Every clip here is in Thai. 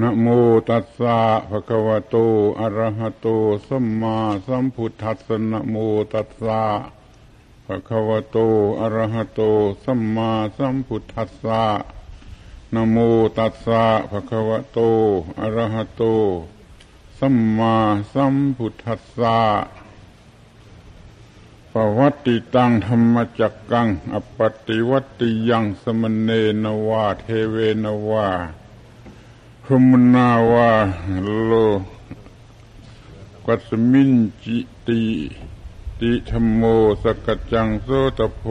นะโมตัสสะภะคะวะโต อะระหะโต สัมมาสัมพุทธัสสะนะโมตัสสะภะคะวะโต อะระหะโต สัมมาสัมพุทธัสสะนะโมตัสสะภะคะวะโต อะระหะโต สัมมาสัมพุทธัสสะปวัตติตังธรรมจักกัง อปติวัตติยังสมณเณนวาเทเวนวา พมนาวาโลกัสมินจิติติธรรมโมสกจังโสตโพ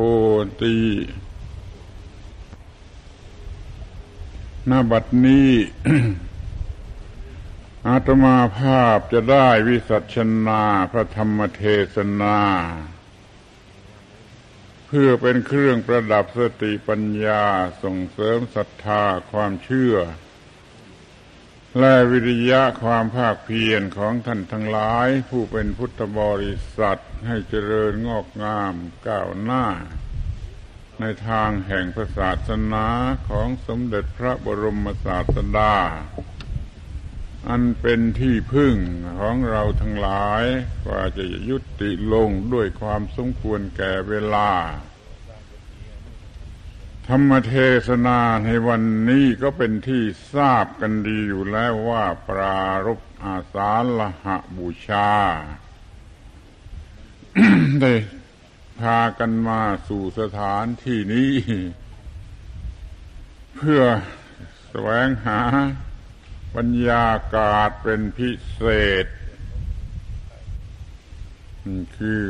ติหน้าบัดนี้ อาตมาภาพจะได้วิสัชนาพระธรรมเทศนา เพื่อเป็นเครื่องประดับสติปัญญาส่งเสริมศรัทธาความเชื่อ และวิริยะความภาคเพียรของท่านทั้งหลาย ผู้เป็นพุทธบริษัทให้เจริญงอกงามก้าวหน้า ในทางแห่งพระศาสนาของสมเด็จพระบรมศาสดา อันเป็นที่พึ่งของเราทั้งหลายกว่าจะยุติลงด้วยความสมควรแก่เวลา ธรรมเทศนาในวันนี้ก็เป็นที่ทราบกันดีอยู่แล้วว่าปรารบอาสาลหะบูชา ได้พากันมาสู่สถานที่นี้ เพื่อแสวงหาบรรยากาศเป็นพิเศษ คือ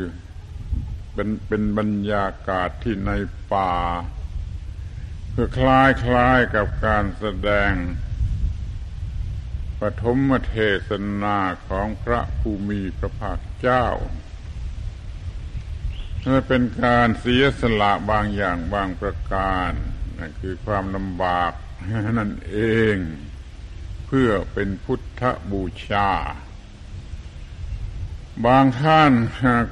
เป็นเป็นบรรยากาศที่ในป่า พื่อคล้ายคล้ายกับการแสดงปฐมเทศนาของพระภูมิพระภาคเจ้านั่นเป็นการเสียสละบางอย่างบางประการนั่นคือความลำบากนั่นเอง เพื่อเป็นพุทธบูชา บางท่าน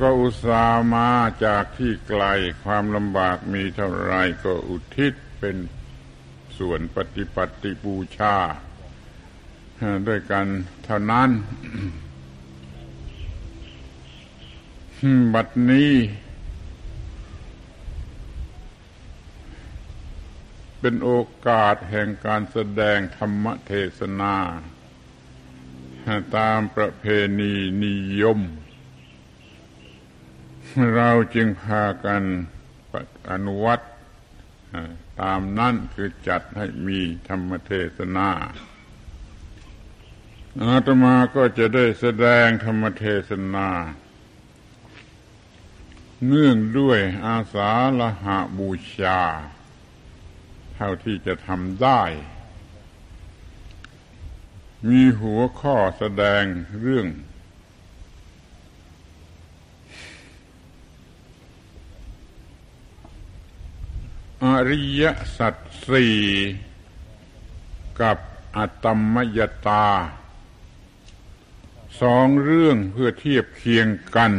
ก็อุตส่าห์มาจากที่ไกลความลำบากมีเท่าไรก็อุทิศ เป็นส่วนปฏิปัติบูชาด้วยกันเท่านั้น บัดนี้ เป็นโอกาสแห่งการแสดงธรรมเทศนา ตามประเพณีนิยม เราจึงพากันอนุวัต ตามนั้นคือจัดให้มีธรรมเทศนาอาตมาก็จะได้แสดงธรรมเทศนา เนื่องด้วยอาสาละหะบูชา เท่าที่จะทำได้ มีหัวข้อแสดงเรื่อง อริยสัจสี่กับอัตมยตา สองเรื่องเพื่อเทียบเคียงกัน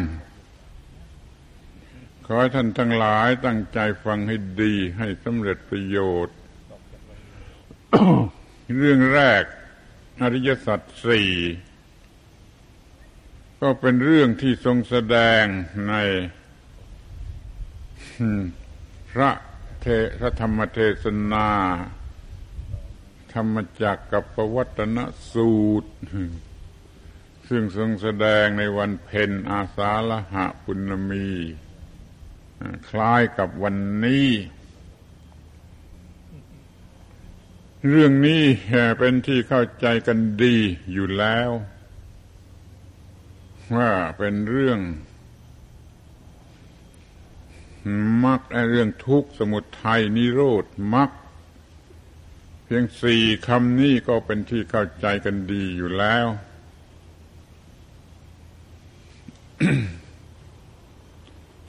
ขอให้ท่านทั้งหลายตั้งใจฟังให้ดีให้สำเร็จประโยชน์ เรื่องแรก อริยสัจสี่ก็เป็นเรื่องที่ทรงแสดงในพระ เทพระธรรมเทศนา ธรรมจักกับปวัตนสูตร ซึ่งทรงแสดงในวันเพ็ญอาสาละหะปุณมี คล้ายกับวันนี้ เรื่องนี้เป็นที่เข้าใจกันดีอยู่แล้ว ว่าเป็นเรื่อง มักเรื่องทุกข์สมุทัยนิโรธมักเพียงสี่คำนี้ก็เป็นที่เข้าใจกันดีอยู่แล้ว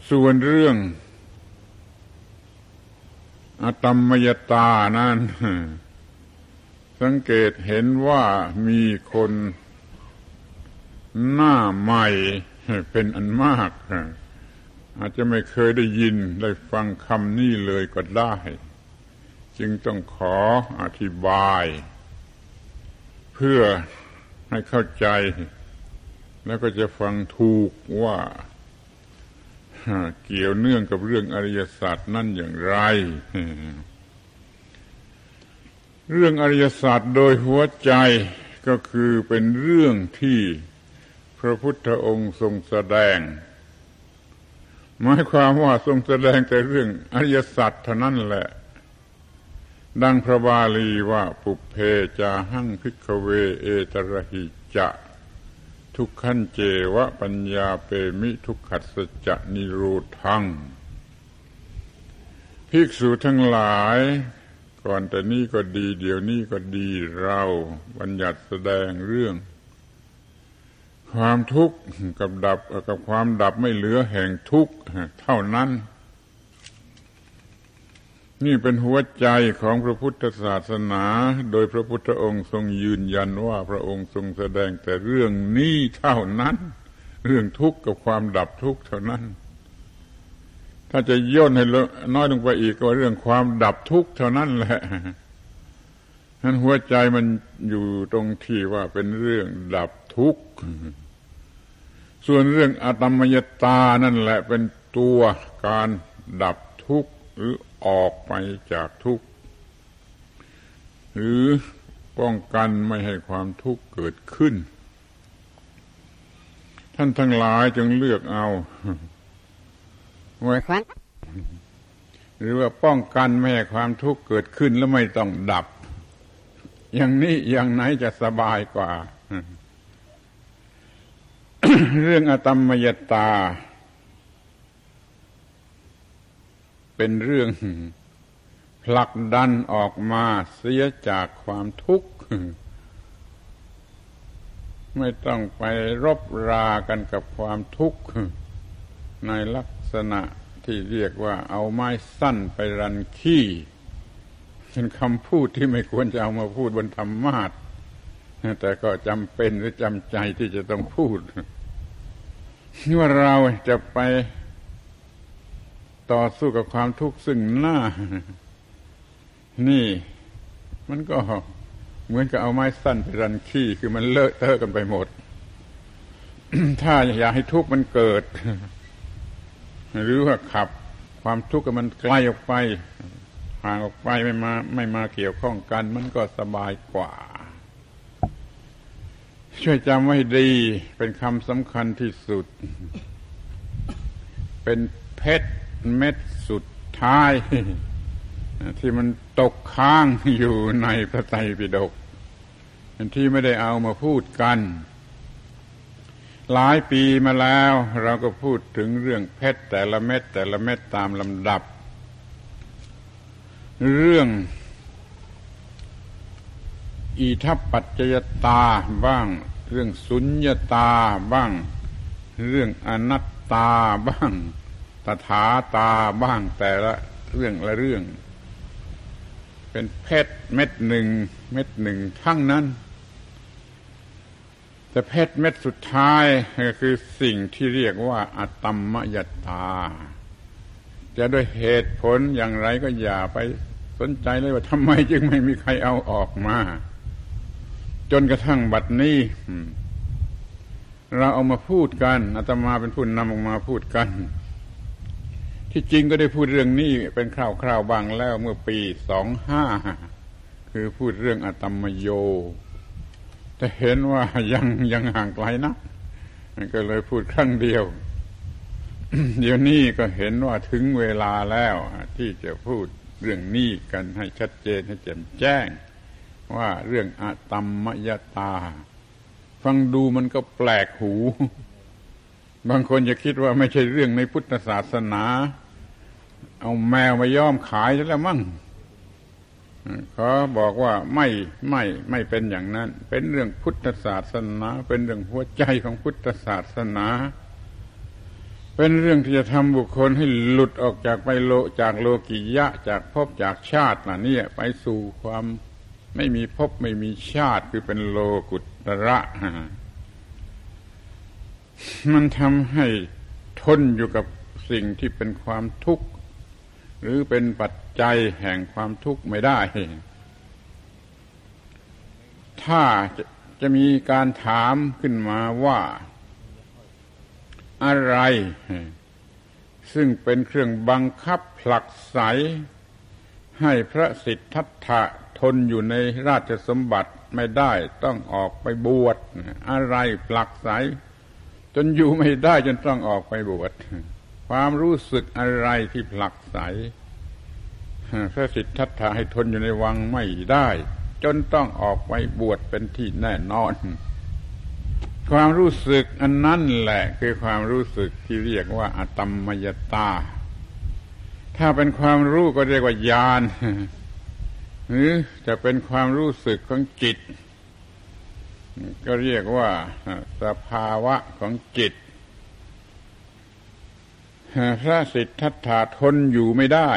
ส่วนเรื่องอตมมยตานั้น สังเกตเห็นว่ามีคนหน้าใหม่เป็นอันมาก อาจจะไม่เคยได้ยินได้ฟังคำนี้เลยก็ได้ จึงต้องขออธิบาย เพื่อให้เข้าใจ แล้วก็จะฟังถูกว่าเกี่ยวเนื่องกับเรื่องอริยศาสตร์นั่นอย่างไร เรื่องอริยศาสตร์โดยหัวใจก็คือเป็นเรื่องที่พระพุทธองค์ทรงแสดง หมายความว่าทรงแสดงแต่เรื่องอริยสัจเท่านั้นแหละ ดังพระบาลีว่าปุเพจาหังพิกเว เอตระหิจะ ทุกขันเจวะปัญญาเปมิทุกขัสจะนิโรธังภิกษุทั้งหลาย ก่อนแต่นี้ก็ดี เดี๋ยวนี้ก็ดีเรา บัญญัติแสดงเรื่อง ความทุกข์กับดับกับความดับไม่เหลือแห่งทุกข์เท่านั้น นี่เป็นหัวใจของพระพุทธศาสนา โดยพระพุทธองค์ทรงยืนยันว่าพระองค์ทรงแสดงแต่เรื่องนี้เท่านั้น เรื่องทุกข์กับความดับทุกข์เท่านั้น ถ้าจะย่นให้น้อยลงไปอีกก็เรื่องความดับทุกข์เท่านั้นแหละนั้นหัวใจมันอยู่ตรงที่ว่าเป็นเรื่องดับทุกข์ ส่วนเรื่องอตมยตานั่นแหละเป็นตัวการดับทุกข์หรือออกไปจากทุกข์หรือป้องกันไม่ให้ความทุกข์เกิดขึ้น ท่านทั้งหลายจึงเลือกเอาไว้หรือว่าป้องกันไม่ให้ความทุกข์เกิดขึ้นแล้วไม่ต้องดับ อย่างนี้อย่างไหนจะสบายกว่า เรื่องอตมมยตา เป็นเรื่องผลักดันออกมาเสียจากความทุกข์ ไม่ต้องไปรบรากันกับความทุกข์ ในลักษณะที่เรียกว่าเอาไม้สั้นไปรันขี้เป็นคำพูดที่ไม่ควรจะเอามาพูดบนธรรมาทแต่ก็จำเป็นหรือจำใจที่จะต้องพูด ว่าเราจะไปต่อสู้กับความทุกข์ซึ่งหน้า นี่ มันก็เหมือนกับเอาไม้สั้นไปรันขี้คือมันเลอะเทอะกันไปหมด ถ้าอยากให้ทุกข์มันเกิด หรือว่าขับ ความทุกข์มันไกลออกไป ห่างออกไปไม่มา ไม่มาเกี่ยวข้องกัน มันก็สบายกว่า ช่วยจำไว้ดี เป็นคำสำคัญที่สุด เป็นเพชรเม็ดสุดท้าย ที่มันตกค้างอยู่ในพระไตรปิฎกที่ไม่ได้เอามาพูดกัน หลายปีมาแล้ว เราก็พูดถึงเรื่องเพชรแต่ละเม็ดแต่ละเม็ดตามลำดับ เรื่อง อีทัปปัจจยตาบ้าง เรื่องสุญญตาบ้าง เรื่องอนัตตาบ้างตถาตาบ้างแต่ละเรื่องละเรื่อง เป็นเพชรเม็ดหนึ่งเม็ดหนึ่งทั้งนั้น แต่เพชรเม็ดสุดท้ายก็คือสิ่งที่เรียกว่าอตมมยตา จะด้วยเหตุผลอย่างไรก็อย่าไปสนใจเลยว่าทำไมจึงไม่มีใครเอาออกมา จนกระทั่งบัดนี้เราเอามาพูดกันอาตมาเป็นผู้นำออกมาพูดกัน ที่จริงก็ได้พูดเรื่องนี้เป็นคราวๆบางแล้วเมื่อปีสองห้าคือพูดเรื่องอาตมโย แต่เห็นว่ายังยังห่างไกลนะก็เลยพูดครั้งเดียว เดี๋ยวนี้ก็เห็นว่าถึงเวลาแล้วที่จะพูดเรื่องนี้กันให้ชัดเจนให้แจ่มแจ้ง ว่าเรื่องอะตัมมยตา ฟังดูมันก็แปลกหู บางคนจะคิดว่าไม่ใช่เรื่องในพุทธศาสนา เอาแมวมาย้อมขายแล้วมั่งเขาบอกว่าไม่ไม่ไม่เป็นอย่างนั้น เป็นเรื่องพุทธศาสนา เป็นเรื่องหัวใจของพุทธศาสนา เป็นเรื่องที่จะทำบุคคลให้หลุดออกจากไปโลจากโลกิยะ จากภพจากชาติน่ะนี่ไปสู่ความ ไม่มีภพไม่มีชาติคือเป็นโลกุตระมันทำให้ทนอยู่กับสิ่งที่เป็นความทุกข์ หรือเป็นปัจจัยแห่งความทุกข์ไม่ได้ ถ้าจะจะมีการถามขึ้นมาว่า อะไร ซึ่งเป็นเครื่องบังคับผลักไสให้พระสิทธัตถะ ทนอยู่ในราชสมบัติไม่ได้ต้องออกไปบวชอะไรผลักไสจนอยู่ไม่ได้จนต้องออกไปบวชความรู้สึกอะไรที่ผลักไสพระสิทธัตถะให้ทนอยู่ในวังไม่ได้ จนต้องออกไปบวชเป็นที่แน่นอน ความรู้สึกอันนั้นแหละ คือความรู้สึกที่เรียกว่าอตมมยตา ถ้าเป็นความรู้ก็เรียกว่าญาณ หรือจะเป็นความรู้สึกของจิต ก็เรียกว่าสภาวะของจิต พระสิทธัตถะทนอยู่ไม่ได้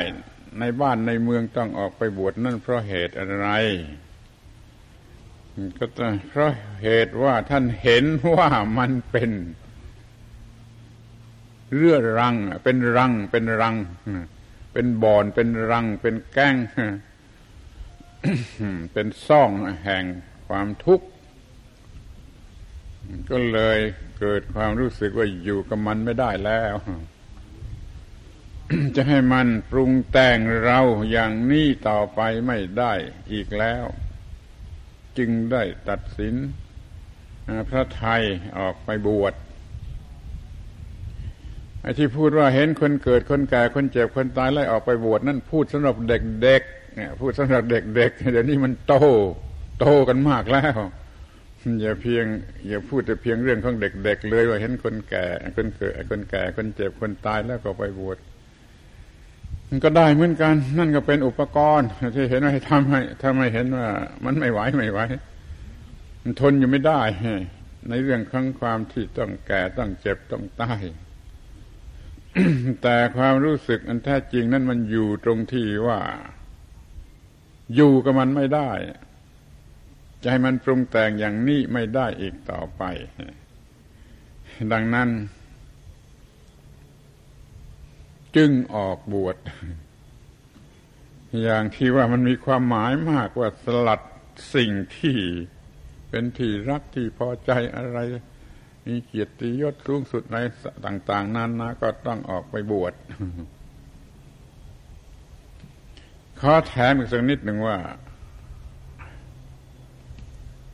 ในบ้านในเมืองต้องออกไปบวชนั่นเพราะเหตุอะไร ก็เพราะเหตุว่าท่านเห็นว่ามันเป็นเรื่อรัง เป็นรัง เป็นรัง เป็นบ่อน เป็นรัง เป็นแก้ง เป็นซ่องแห่งความทุกข์ ก็เลยเกิดความรู้สึกว่าอยู่กับมันไม่ได้แล้ว จะให้มันปรุงแต่งเราอย่างนี้ต่อไปไม่ได้อีกแล้ว จึงได้ตัดสินพระไทยออกไปบวชไอ้ที่พูดว่าเห็นคนเกิดคนแก่คนเจ็บคนตายไล่ออกไปบวชนั่นพูดสำหรับเด็ก เนี่ยพูดสำหรับเด็กๆเดี๋ยวนี้มันโตโตกันมากแล้วอย่าเพียง อย่าพูดแต่เพียงเรื่องของเด็ก ๆ เลยว่าเห็นคนแก่คนเกิดคนแก่คนเจ็บคนตายแล้วก็ไปบวชมันก็ได้เหมือนกัน นั่นก็เป็นอุปกรณ์ที่เห็นว่าให้ทำให้ถ้าไม่เห็นว่า มันไม่ไหวไม่ไหวมันทนอยู่ไม่ได้ ในเรื่องของความที่ต้องแก่ต้องเจ็บต้องตายแต่ความรู้สึกอันแท้จริงนั่นมันอยู่ตรงที่ว่า อยู่กับมันไม่ได้ จะให้มันปรุงแต่งอย่างนี้ไม่ได้อีกต่อไป ดังนั้น จึงออกบวช อย่างที่ว่ามันมีความหมายมากว่าสลัดสิ่งที่เป็นที่รักที่พอใจอะไร มีเกียรติยศสูงสุดในต่าง ๆ นั้นนะก็ต้องออกไปบวช ขอแถมอีกสักนิดหนึ่งว่า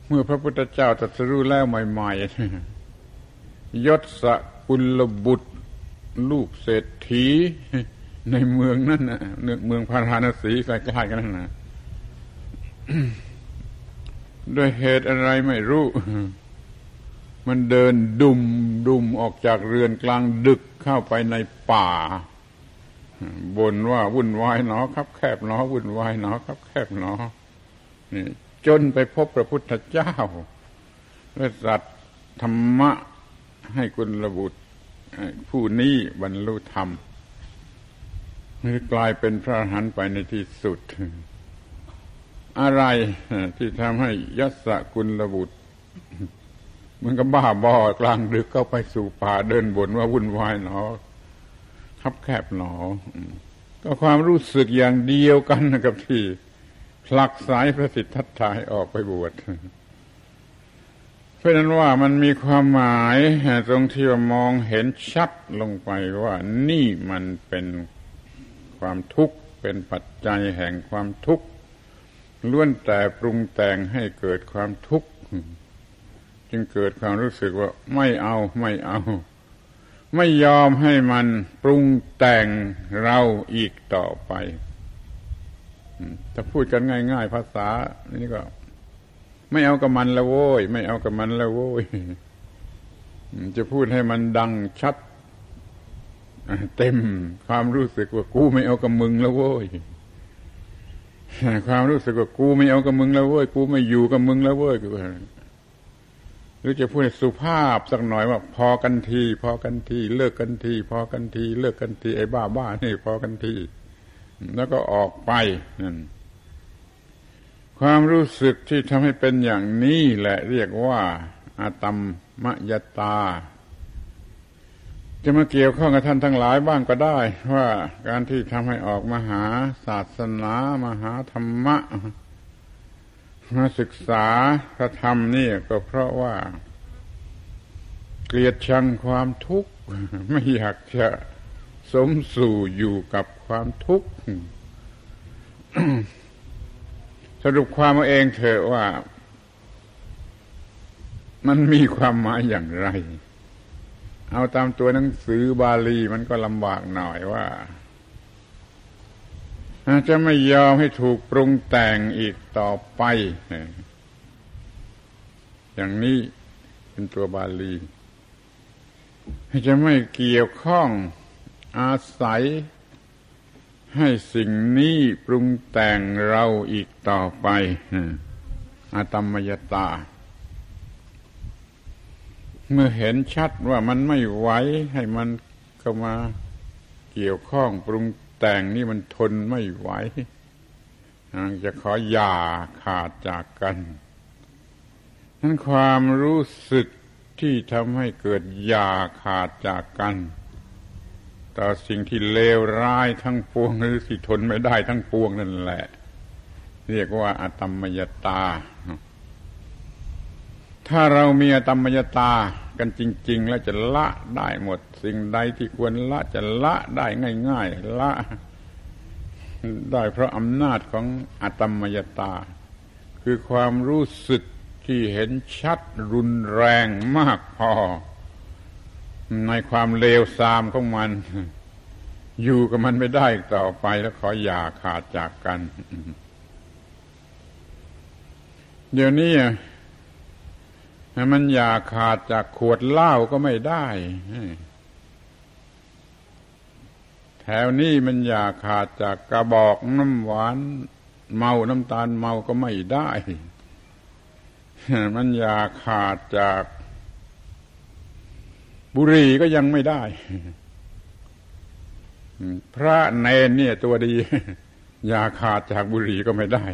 เมื่อพระพุทธเจ้าตรัสรู้แล้วใหม่ๆยศสกุลบุตร ลูกเศรษฐี ในเมืองนั่นนะเมืองพาราณสีใกล้ๆกันนั่นนะด้วยเหตุอะไรไม่รู้ มันเดินดุมดุมออกจากเรือนกลางดึกเข้าไปในป่า บ่นว่าวุ่นวายหนอครับ แคบหนอวุ่นวายหนอครับ แคบหนอนี่จนไปพบพระพุทธเจ้าและสัตวธรรมะให้คุณระบุตรผู้นี้บรรลุธรรมคือกลายเป็นพระอรหันต์ไปในที่สุด อะไรที่ทำให้ยัสกุลระบุตรมันก็บ้าบอ กลางดึกเข้าไปสู่ป่าเดินบนว่าวุ่นวายหนอ คับแคบหนอ ก็ความรู้สึกอย่างเดียวกันกับที่ผลักสายพระสิทธัตถะให้ออกไปบวชเพราะนั้นว่ามันมีความหมายตรงที่ว่ามองเห็นชัดลงไปว่านี่มันเป็นความทุกข์เป็นปัจจัยแห่งความทุกข์ล้วนแต่ปรุงแต่งให้เกิดความทุกข์จึงเกิดความรู้สึกว่าไม่เอาไม่เอา ไม่ยอมให้มันปรุงแต่งเราอีกต่อไปถ้าพูดกันง่าย ๆ ภาษา นี่ก็ ไม่เอากับมันแล้วโว้ย ไม่เอากับมันแล้วโว้ย จะพูดให้มันดังชัด เต็มความรู้สึกว่ากูไม่เอากับมึงแล้วโว้ยความรู้สึกว่ากูไม่เอากับมึงแล้วโว้ยกูไม่อยู่กับมึงแล้วโว้ย รือจะพูดสุภาพสักหน่อยว่า พอกันที พอกันที เลิกกันที พอกันที เลิกกันทีไอ้บ้าบ้านี่พอกันที แล้วก็ออกไปนั่นความรู้สึกที่ทำให้เป็นอย่างนี้แหละเรียกว่าอาตมมยตา จะมาเกี่ยวข้องกับท่านทั้งหลายบ้างก็ได้ ว่าการที่ทำให้ออกมาหาศาสนามาหาธรรมะ มาศึกษาพระธรรมนี่ก็เพราะว่า เกลียดชังความทุกข์ ไม่อยากจะสมสู่อยู่กับความทุกข์ สรุปความเอาเองเถอะว่า มันมีความหมายอย่างไร เอาตามตัวหนังสือบาลีมันก็ลำบากหน่อยว่า จะไม่ยอมให้ถูกปรุงแต่งอีกต่อไป อย่างนี้เป็นตัวบาลี จะไม่เกี่ยวข้องอาศัยให้สิ่งนี้ปรุงแต่งเราอีกต่อไปอาตมยตา เมื่อเห็นชัดว่ามันไม่ไหวให้มันเข้ามาเกี่ยวข้องปรุง แต่งนี่มันทนไม่ไหวจะขอหย่าขาดจากกันนั้นความรู้สึกที่ทำให้เกิดหย่าขาดจากกัน ต่อสิ่งที่เลวร้ายทั้งปวงหรือที่ทนไม่ได้ทั้งปวงนั่นแหละ เรียกว่าอตมยตา ถ้าเรามีอตมยตากันจริง ๆ แล้วจะละได้หมด สิ่งใดที่ควรละจะละได้ง่าย ๆ ละ ได้เพราะอำนาจของอตมยตา คือความรู้สึกที่เห็นชัดรุนแรงมากพอ ในความเลวทรามของมัน อยู่กับมันไม่ได้ต่อไปแล้วขออย่าขาดจากกัน เดี๋ยวนี้ มันอย่าขาดจากขวดเหล้าก็ไม่ได้แถวนี้มันอย่าขาดจากกระบอกน้ำหวาน เมาน้ำตาลเมาก็ไม่ได้ มันอย่าขาดจากบุหรี่ก็ยังไม่ได้ พระเนนเนี่ยตัวดี อย่าขาดจากบุหรี่ก็ไม่ได้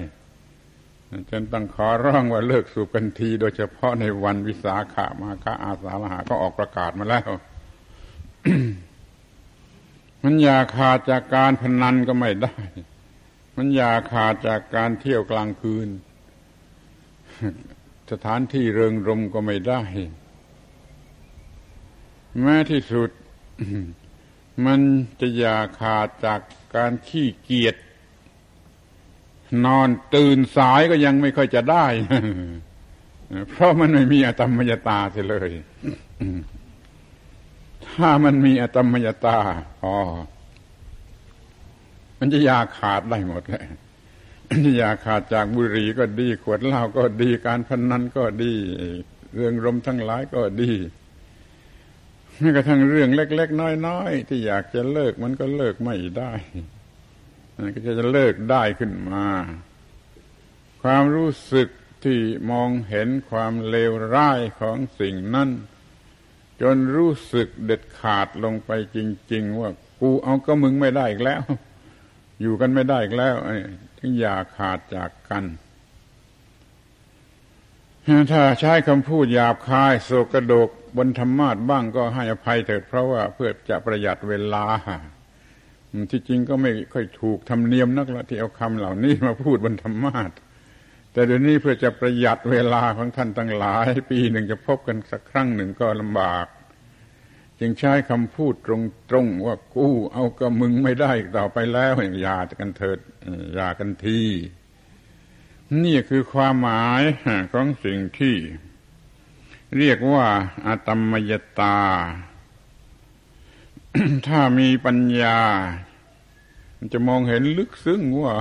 ฉันต้องขอร้องว่าเลิกสูบกันที โดยเฉพาะในวันวิสาขามาฆาอาสาฬหาก็ออกประกาศมาแล้ว มันอย่าขาดจากการพนันก็ไม่ได้ มันอย่าขาดจากการเที่ยวกลางคืน สถานที่เริงรมก็ไม่ได้ แม้ที่สุด มันจะอย่าขาดจากการขี้เกียจ นอนตื่นสายก็ยังไม่ค่อยจะได้ เพราะมันไม่มีอตมมยตาเสียเลยถ้ามันมีอตมมยตาอ๋อมันจะยาขาดได้หมดเลยยาขาดจากบุหรี่ก็ดี ขวดเหล้าก็ดีการพนนันก็ดี เรื่องรมทั้งหลายก็ดีแม้กระทั่งเรื่องเล็ก ๆ น้อย ๆ ที่อยากจะเลิกมันก็เลิกไม่ได้ ก็จะเลิกได้ขึ้นมา ความรู้สึกที่มองเห็นความเลวร้ายของสิ่งนั้น จนรู้สึกเด็ดขาดลงไปจริง ๆ ว่ากูเอาก็มึงไม่ได้อีกแล้ว อยู่กันไม่ได้อีกแล้วถึงอย่าขาดจากกันถ้าใช้คำพูดหยาบคายโศกกระโดกบนธรรมาทบ้างก็ให้อภัยเถิดเพราะว่าเพื่อจะประหยัดเวลา ที่จริงก็ไม่ค่อยถูกทำเนียมนักละที่เอาคำเหล่านี้มาพูดบนธรรมาทแต่เดี๋ยวนี้เพื่อจะประหยัดเวลาของท่านตั้งหลาย ปีหนึ่งจะพบกันสักครั้งหนึ่งก็ลำบาก จึงใช้คำพูดตรงๆว่ากู้เอาก็มึงไม่ได้ต่อไปแล้วอย่ากันเถิดอย่ากันที นี่คือความหมายของสิ่งที่ เรียกว่าอาตมยตา ถ้ามีปัญญา มันจะมองเห็นลึกซึ้งว่า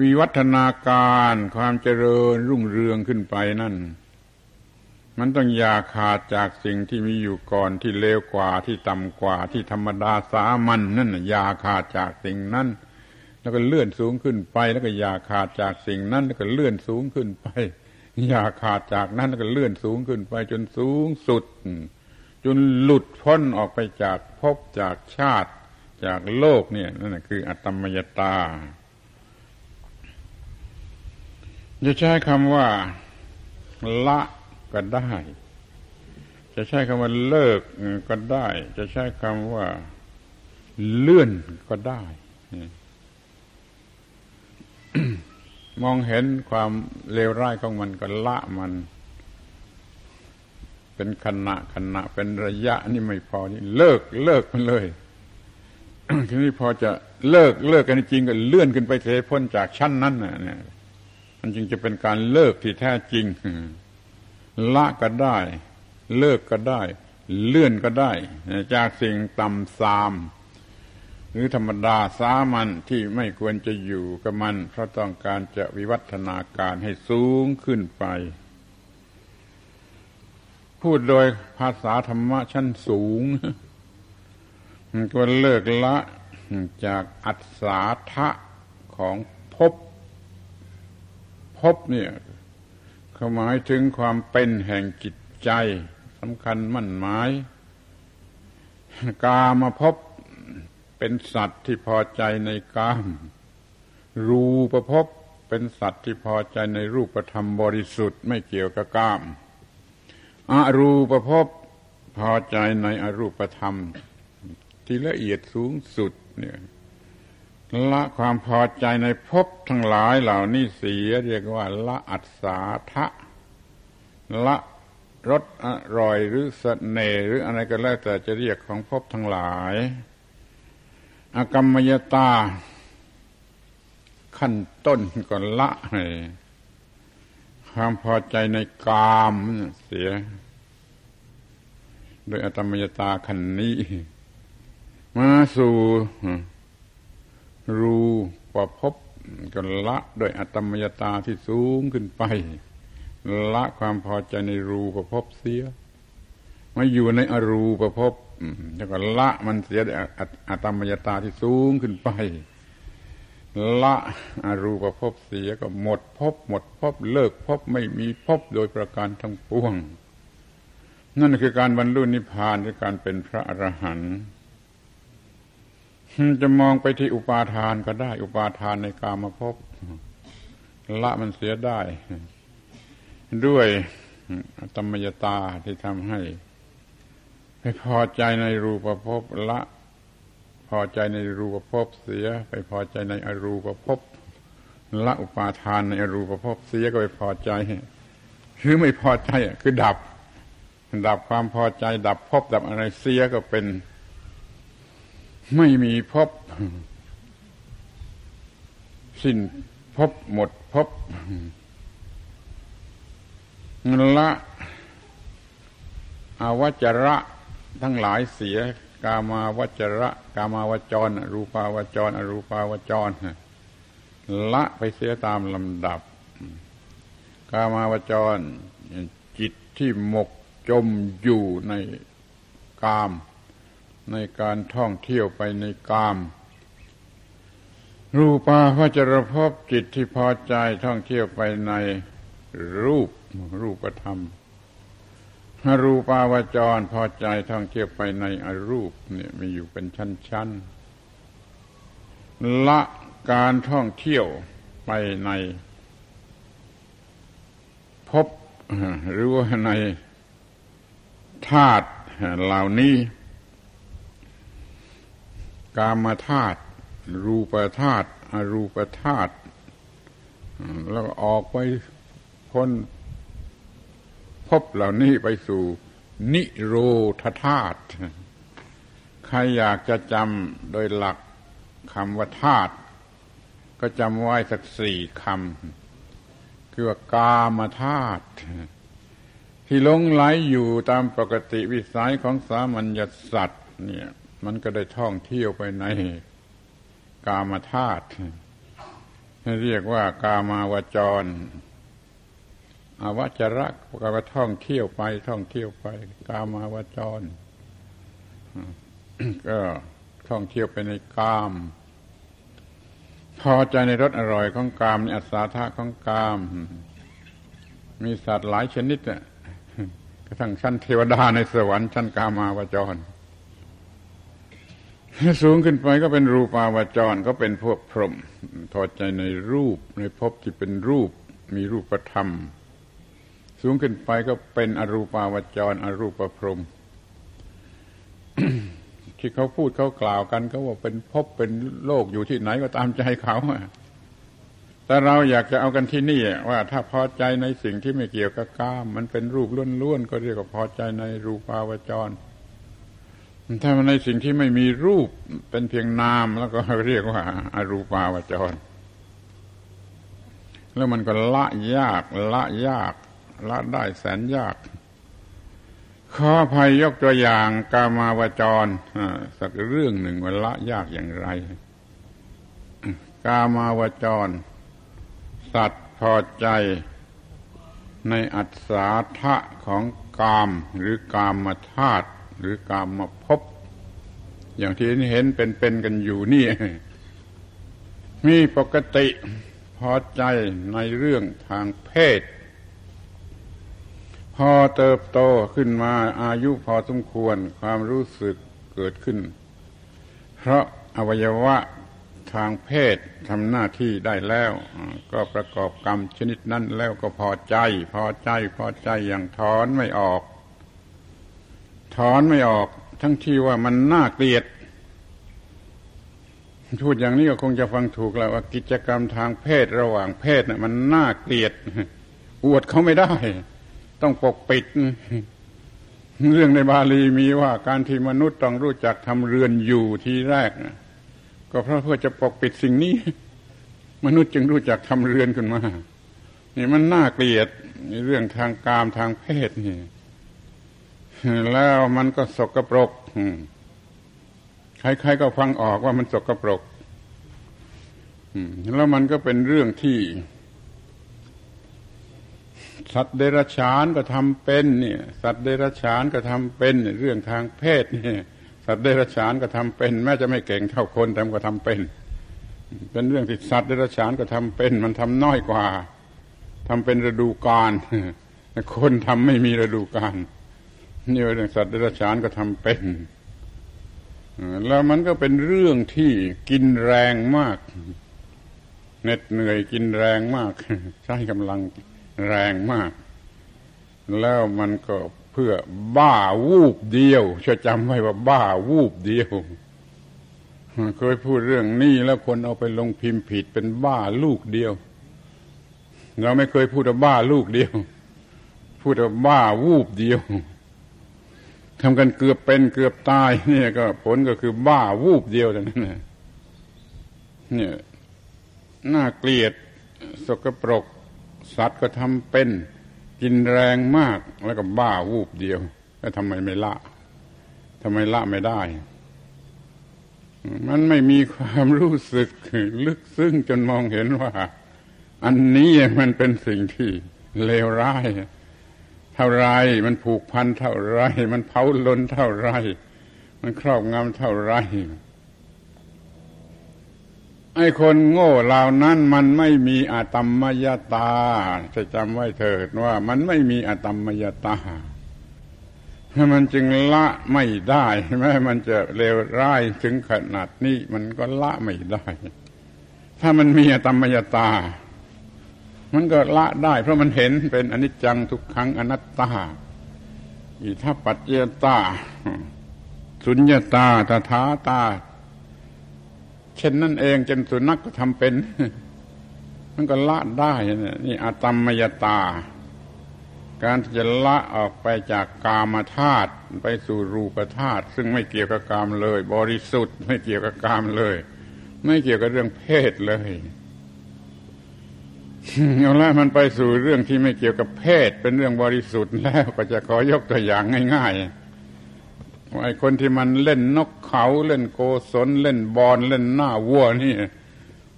วิวัฒนาการความเจริญรุ่งเรืองขึ้นไปนั่น มันต้องอย่าขาดจากสิ่งที่มีอยู่ก่อนที่เลวกว่าที่ต่ำกว่าที่ธรรมดาสามัญนนั่นอย่าขาดจากสิ่งนั้นแล้วก็เลื่อนสูงขึ้นไป แล้วก็อย่าขาดจากสิ่งนั้นแล้วก็เลื่อนสูงขึ้นไป อย่าขาดจากนั้นแล้วก็เลื่อนสูงขึ้นไปจนสูงสุด จนหลุดพ้นออกไปจากภพจากชาติ จากโลกเนี่ยนั่นคืออัตมยตา จะใช้คำว่า ละก็ได้ จะใช้คำว่าเลิกก็ได้ จะใช้คำว่าเลื่อนก็ได้มองเห็นความเลวร้ายของมันก็ละมัน เป็นขณะขณะเป็นระยะนี่ไม่พอนี่เลิกเลิกมันเลยทีนี้พอจะเลิกเลิกกันจริงก็เลื่อนขึ้นไปเสียพ้นจากชั้นนั้นน่ะเนี่ยมันจึงจะเป็นการเลิกที่แท้จริงละก็ได้ เลิกก็ได้ เลื่อนก็ได้ จากสิ่งต่ำซามหรือธรรมดาสามัญที่ไม่ควรจะอยู่กับมัน เพราะต้องการจะวิวัฒนาการให้สูงขึ้นไป พูดโดยภาษาธรรมะชั้นสูงควรเลิกละจากอัศาทะของภพภพเนี่ยเขาหมายถึงความเป็นแห่งจิตใจสำคัญมั่นหมาย กามาพบเป็นสัตว์ที่พอใจในกาม รูประพบเป็นสัตว์ที่พอใจในรูปธรรมบริสุทธิ์ไม่เกี่ยวกับกาม อรูประพพอใจในอรูปธรรม ที่ละเอียดสูงสุดเนี่ยละความพอใจในภพทั้งหลายเหล่านี้เสียเรียกว่า ละอัศาทะละรสอร่อยหรือสเสน่หรืออะไรก็แล้วแต่จะเรียกของภพทั้งหลาย อกรรมยตา ขั้นต้นก่อนละให ความพอใจในกามเสียโดยอตมยตาขันนี้ มาสู่รูปพบกันละโดยอัตมยตาที่สูงขึ้นไป ละความพอใจในรูปภพเสียมาอยู่ในอรูปภพแล้วก็ละมันเสียอัตมยตาที่สูงขึ้นไป ละอรูปภพเสียก็หมดภพหมดภพเลิกภพไม่มีภพโดยประการทั้งปวง นั่นคือการบรรลุนิพพานคือการเป็นพระอรหันต์จะมองไปที่อุปาทานก็ได้ อุปาทานในกามาพละมันเสียได้ ด้วยธรรมยตาที่ทำให้ไปพอใจในรูปภพละ พอใจในรูปภพเสีย ไปพอใจในอรูปภพละอุปาทานในอรูปภพเสียก็ไปพอใจคือไม่พอใจคือดับ ดับความพอใจ ดับภพดับอะไรเสียก็เป็น ไม่มีพบสิ้นพบหมดพบละอาวจระทั้งหลายเสีย กามาวจระ กามาวจร รูปาวจร อรูปาวจร ละไปเสียตามลำดับ กามาวจร จิตที่หมกจมอยู่ในกาม ในการท่องเที่ยวไปในกาม รูปาวจรพบจิตที่พอใจท่องเที่ยวไปในรูปรูปธรรม รูปาวจรพอใจท่องเที่ยวไปในอรูปเนี่ยมีอยู่เป็นชั้นๆละการท่องเที่ยวไปในพบหรือว่าในธาตุเหล่านี้ กามธาตุรูปธาตุอรูปธาตุแล้วออกไปพ้น พบเหล่านี้ไปสู่ นิโรธธาตุใครอยากจะจำโดยหลักคำว่าธาตุก็จำไว้สักสี่คำคือว่ากามธาตุที่ลงไหลอยู่ตามปกติวิสัยของสามัญญสัตว์ เนี่ย มันก็ได้ท่องเที่ยวไปในกามธาตุเรียกว่ากามาวจร อาวจระก็ว่าท่องเที่ยวไป ท่องเที่ยวไป กามาวจรก็ท่องเที่ยวไปในกาม พอใจในรสอร่อยของกามในอัศาธาของกาม มีสัตว์หลายชนิดอะกระทั่งชั้นเทวดาในสวรรค์ชั้นกามาวจรสูงขึ้นไปก็เป็นรูปาวจรก็เป็นพวกพรหมทอใจในรูปในภพที่เป็นรูป มีรูปธรรม สูงขึ้นไปก็เป็นอรูปาวจร อรูปพรหมที่เขาพูดเขากล่าวกันก็ว่าเป็นภพเป็นโลกอยู่ที่ไหนก็ตามใจเขาแต่เราอยากจะเอากันที่นี่ว่า ถ้าพอใจในสิ่งที่ไม่เกี่ยวกับกาม มันเป็นรูปล้วนๆก็เรียกว่าพอใจในรูปาวจร ถ้ามันในสิ่งที่ไม่มีรูปเป็นเพียงนามแล้วก็เรียกว่าอารูปาวจร แล้วมันก็ละยากละยาก ละได้แสนยากขอภัยยกตัวอย่างกามาวจรสักเรื่องหนึ่งว่าละยากอย่างไร กามาวจร สัตว์พอใจในอัศาทะของกามหรือกามมาธาตุหรือกามมาพบ อย่างที่เห็นเป็นๆกันอยู่นี่ มีปกติพอใจในเรื่องทางเพศ พอเติบโตขึ้นมาอายุพอสมควรความรู้สึกเกิดขึ้น เพราะอวัยวะทางเพศทำหน้าที่ได้แล้ว ก็ประกอบกรรมชนิดนั้นแล้วก็พอใจ พอใจพอใจอย่างถอนไม่ออก ถอนไม่ออก ทั้งที่ว่ามันน่าเกลียดพูดอย่างนี้ก็คงจะฟังถูกแล้วว่ากิจกรรมทางเพศระหว่างเพศน่ะมันน่าเกลียด อวดเขาไม่ได้ ต้องปกปิด เรื่องในบาลีมีว่าการที่มนุษย์ต้องรู้จักทำเรือนอยู่ทีแรกก็เพราะเพื่อจะปกปิดสิ่งนี้ มนุษย์จึงรู้จักทำเรือนขึ้นมานี่มันน่าเกลียดในเรื่องทางกามทางเพศนี่แล้วมันก็สกปรกใครๆก็ฟังออกว่ามันสกปรกแล้วมันก็เป็นเรื่องที่ สัตว์เดรัจฉานก็ทำเป็นเนี่ยสัตว์เดรัจฉานก็ทำเป็นเรื่องทางเพศเนี่ยสัตว์เดรัจฉานก็ทำเป็น แม้จะไม่เก่งเท่าคนแต่ก็ทำเป็น เป็นเรื่องที่สัตว์เดรัจฉานก็ทำเป็น มันทำน้อยกว่าทำเป็นฤดูกาลคนทำไม่มีฤดูกาลนี่เรื่องสัตว์เดรัจฉานก็ทำเป็นแล้วมันก็เป็นเรื่องที่กินแรงมากเหน็ดเหนื่อยกินแรงมาก ใช้กำลัง แรงมาก แล้วมันก็เพื่อบ้าวูบเดียวช่วยจำไว้ว่าบ้าวูบเดียวเคยพูดเรื่องนี้แล้วคนเอาไปลงพิมพ์ผิดเป็นบ้าลูกเดียว เราไม่เคยพูดว่าบ้าลูกเดียว พูดว่าบ้าวูบเดียวทำกันเกือบเป็นเกือบตายนี่ก็ผลก็คือบ้าวูบเดียวแต่นั้นเนี่ยน่าเกลียดสกปรก สัตว์ก็ทำเป็นกินแรงมากแล้วก็บ้าวูบเดียว แล้วทำไมไม่ละทำไมละไม่ได้ มันไม่มีความรู้สึกลึกซึ้งจนมองเห็นว่า อันนี้มันเป็นสิ่งที่เลวร้าย เท่าไรมันผูกพันเท่าไร มันเผาล้นเท่าไร มันครอบงำเท่าไร ไอ้คนโง่เหล่านั้นมันไม่มีอาตมมยตาจะจำไว้เถิดว่า มันไม่มีอาตมมยตามันจึงละไม่ได้แม้มันจะเลวร้ายถึงขนาดนี้มันก็ละไม่ได้ ถ้ามันมีอาตมมยตา มันก็ละได้ เพราะมันเห็นเป็นอนิจจังทุกครั้งอนัตตาอิทัปปัจเจตาสุญญาตาตถาตา เช่นนั่นเองจนสุนัขก็ทำเป็น มันก็ละได้นี่อาตมมยตา การที่จะละออกไปจากกามธาตุไปสู่รูปธาตุซึ่งไม่เกี่ยวกับกามเลย บริสุทธิ์ไม่เกี่ยวกับกามเลย ไม่เกี่ยวกับเรื่องเพศเลยเอาละมันไปสู่เรื่องที่ไม่เกี่ยวกับเพศ เป็นเรื่องบริสุทธิ์แล้วก็จะขอยกตัวอย่างง่ายๆไอ้คนที่มันเล่นนก เขาเล่นโกศลเล่นบอลเล่นหน้าวัวนี่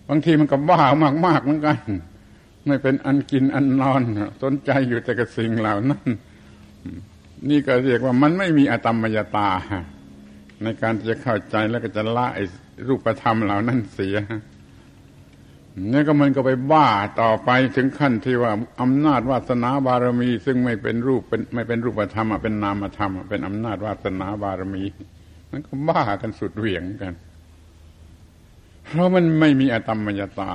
บางทีมันก็บ้ามากๆเหมือนกัน ไม่เป็นอันกินอันนอน สนใจอยู่แต่กับสิ่งเหล่านั้นนี่ก็เรียกว่ามันไม่มีอตมมยตา ในการจะเข้าใจแล้วก็จะละไอ้รูปธรรมเหล่านั้นเสียนี่ก็มันก็ไปบ้าต่อไปถึงขั้นที่ว่าอำนาจวาสนาบารมี ซึ่งไม่เป็นรูปเป็นไม่เป็นรูปธรรมเป็นนามธรรมเป็นอำนาจวาสนาบารมี มันก็บ้ากันสุดเหวี่ยงกัน เพราะมันไม่มีอตมมยตา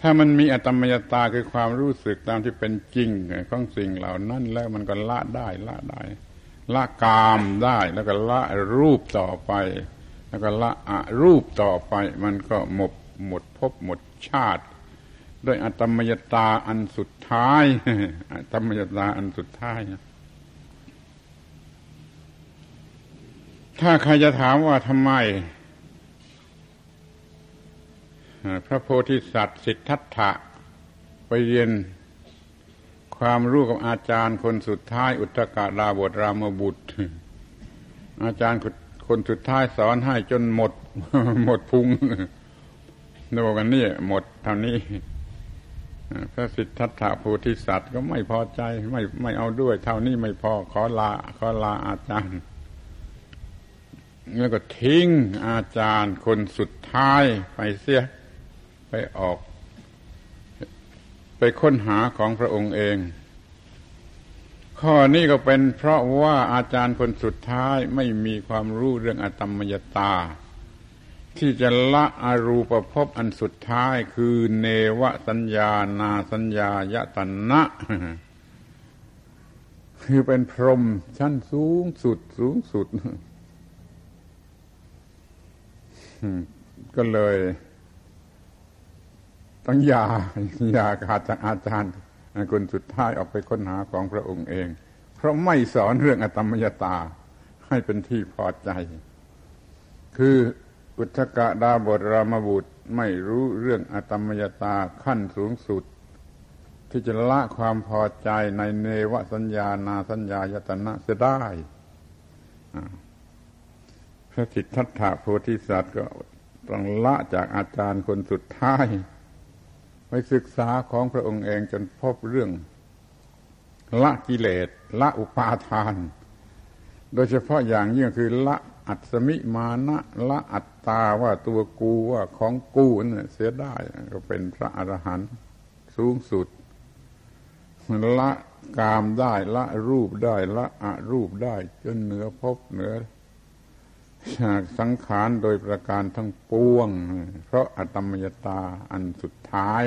ถ้ามันมีอตมมยตาคือความรู้สึกตามที่เป็นจริงของสิ่งเหล่านั้น แล้วมันก็ละได้ละได้ ละกามได้แล้วก็ละรูปต่อไป แล้วก็ละอรูปต่อไป มันก็หมดหมดพบหมดชาติ ด้วยอตมยตาอันสุดท้ายอตมยตาอันสุดท้ายนะ ถ้าใครจะถามว่าทำไม พระโพธิสัตว์สิทธัตถะไปเรียนความรู้กับอาจารย์คนสุดท้ายอุตกาดาบทรามบุตร อาจารย์คนสุดท้ายสอนให้จนหมด หมดพุงนบอกกันนี่หมดเท่านี้ พระสิทธัตถะโพธิสัตว์ก็ไม่พอใจไม่ไม่เอาด้วย เท่านี้ไม่พอขอลาขอลาอาจารย์ แล้วก็ทิ้งอาจารย์คนสุดท้ายไปเสียไปออก ไปค้นหาของพระองค์เอง ข้อนี้ก็เป็นเพราะว่าอาจารย์คนสุดท้ายไม่มีความรู้เรื่องอตมมยตา ที่จะละอารูปภพอันสุดท้ายคือเนวสัญญานาสัญญายตนะคือเป็นพรหมชั้นสูงสุดสูงสุด ก็เลยต้องยายาขาดจากอาจารย์คนสุดท้ายออกไปค้นหาของพระองค์เอง เพราะไม่สอนเรื่องอตมยตาให้เป็นที่พอใจ คืออุทกะดาบทรามบุตรไม่รู้เรื่องอตมยตาขั้นสูงสุด ที่จะละความพอใจในเนวสัญญานาสัญญายตนะเสียได้ พระสิทธัตถะโพธิสัตว์ก็ต้องละจากอาจารย์คนสุดท้ายไปศึกษาของพระองค์เองจนพบเรื่อง ละกิเลสละอุปาทาน โดยเฉพาะอย่างยิ่งคือ ละอัตมิมานะละอัตตาว่าตัวกูว่าของกูเนี่ยเสียได้ก็เป็นพระอรหันต์สูงสุดละกามได้ละรูปได้ละอรูปได้ จนเหนือพบเหนือ จากสังขารโดยประการทั้งปวง เพราะอัตมยตาอันสุดท้าย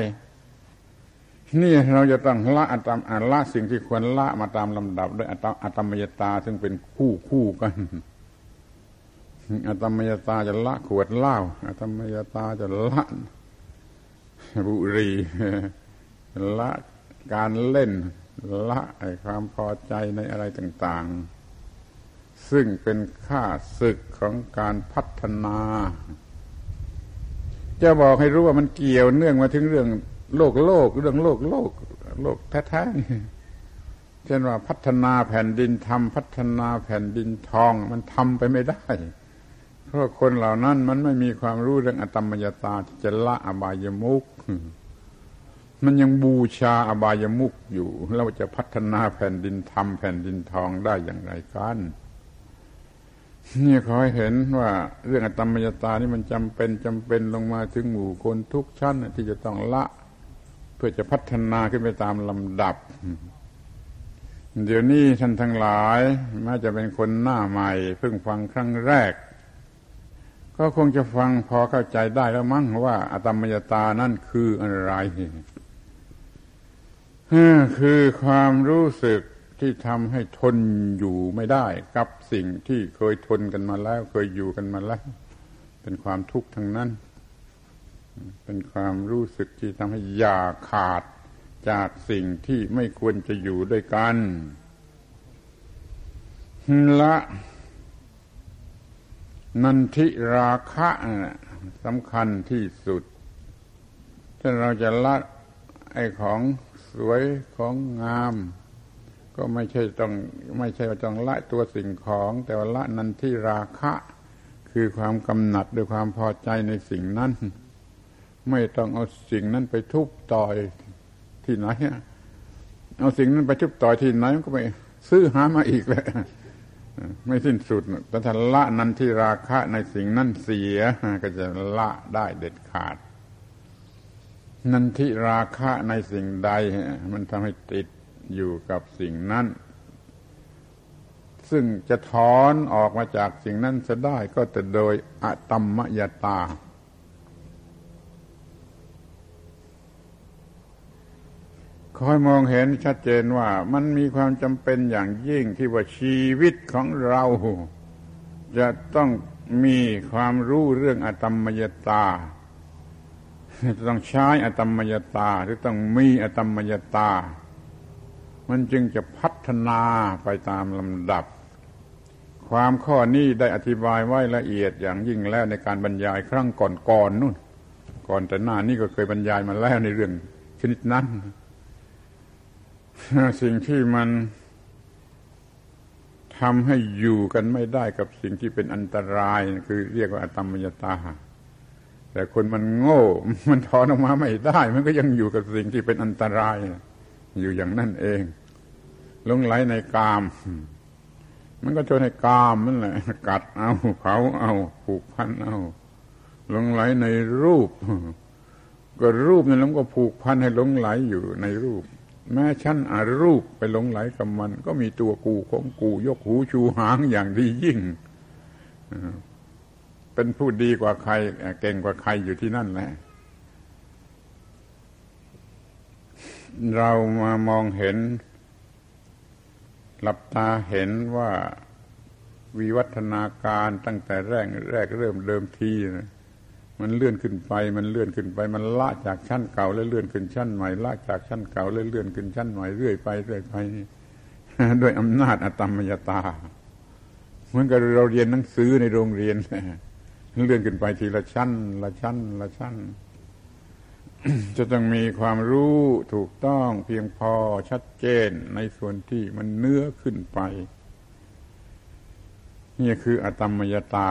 นี่เราจะต้องละอัตมละสิ่งที่ควรละมาตามลำดับด้วยอัตมยตาซึ่งเป็นคู่คู่กันอัตมยตาจะละขวดเหล้าอัตมยตาจะละบุรีละการเล่นละความพอใจในอะไรต่าง ๆ ซึ่งเป็นค่าศึกของการพัฒนา จะบอกให้รู้ว่ามันเกี่ยวเนื่องมาถึงเรื่องโลกโลก เรื่องโลกโลก โลกแท้ๆเช่นว่าพัฒนาแผ่นดินทำพัฒนาแผ่นดินทองมันทำไปไม่ได้ เพราะคนเหล่านั้นมันไม่มีความรู้เรื่องอตมยตาที่จะละอบายมุกมันยังบูชาอบายมุกอยู่ เราจะพัฒนาแผ่นดินทำแผ่นดินทองได้อย่างไรกัน นี่ขอให้เห็นว่าเรื่องอตมยตานี่มันจำเป็นจำเป็นลงมาถึงหมู่คนทุกชั้นที่จะต้องละ เพื่อจะพัฒนาขึ้นไปตามลำดับ เดี๋ยวนี้ท่านทั้งหลายแม้จะเป็นคนหน้าใหม่ เพิ่งฟังครั้งแรก ก็คงจะฟังพอเข้าใจได้แล้วมั้งว่าอตมยตานั่นคืออะไรคือความรู้สึก ที่ทำให้ทนอยู่ไม่ได้ กับสิ่งที่เคยทนกันมาแล้ว เคยอยู่กันมาแล้ว เป็นความทุกข์ทั้งนั้น เป็นความรู้สึกที่ทำให้อยากขาดจากสิ่งที่ไม่ควรจะอยู่ด้วยกันละนันทิราคะสำคัญที่สุด ถ้าเราจะละไอ้ของสวยของงาม ก็ไม่ใช่ต้องไม่ใช่ว่าต้องละตัวสิ่งของ แต่ว่าละนันที่ราคะ คือความกำหนัดด้วยความพอใจในสิ่งนั้น ไม่ต้องเอาสิ่งนั้นไปทุบต่อยที่ไหนเอาสิ่งนั้นไปทุบต่อยที่ไหนมันก็ไปซื้อหามาอีกเลยไม่สิ้นสุดแต่ถ้าละนันที่ราคะในสิ่งนั้นเสีย ก็จะละได้เด็ดขาด นันทิราคะในสิ่งใด มันทำให้ติด อยู่กับสิ่งนั้น ซึ่งจะถอนออกมาจากสิ่งนั้นจะได้ก็แต่โดยอะตัมมยตา คอยมองเห็นชัดเจนว่ามันมีความจำเป็นอย่างยิ่งที่ว่าชีวิตของเรา จะต้องมีความรู้เรื่องอตมมยตาต้องใช้อตมมยตาหรือต้องมีอตมมยตา มันจึงจะพัฒนาไปตามลำดับ ความข้อนี้ได้อธิบายไว้ละเอียดอย่างยิ่งแล้วในการบรรยายครั้งก่อนๆนนู่น ก่อนแต่หน้านี้ก็เคยบรรยายมาแล้วในเรื่องชนิดนั้น สิ่งที่มันทำให้อยู่กันไม่ได้กับสิ่งที่เป็นอันตราย คือเรียกว่าอตมมยตา แต่คนมันโง่ มันถอนออกมาไม่ได้ มันก็ยังอยู่กับสิ่งที่เป็นอันตราย อยู่อย่างนั่นเองลงไหลในกาม มันก็จนในกามนั่นแหละกัดเอาเผาเอาผูกพันเอาลงไหลในรูป ก็รูปนั่นแล้วก็ผูกพันให้ลงไหลอยู่ในรูป แม้ชั้นอารูปไปลงไหลกับมัน ก็มีตัวกูของกูยกหูชูหางอย่างดียิ่งเป็นผู้ดีกว่าใครเก่งกว่าใครอยู่ที่นั่นแหละ เรามามองเห็น หลับตาเห็นว่าวิวัฒนาการตั้งแต่แรกแรกเริ่มเดิมทีนะมันเลื่อนขึ้นไปมันเลื่อนขึ้นไป มันละจากชั้นเก่าแล้วเลื่อนขึ้นชั้นใหม่ละจากชั้นเก่าแล้วเลื่อนขึ้นชั้นใหม่เรื่อยไปเรื่อยไปด้วยอำนาจอตมมยตาเหมือนกับเราเรียนหนังสือในโรงเรียนเลื่อนขึ้นไปทีละชั้น ละชั้น ละชั้น จะต้องมีความรู้ถูกต้องเพียงพอชัดเจนในส่วนที่มันเนื้อขึ้นไป นี่คืออตมมยตา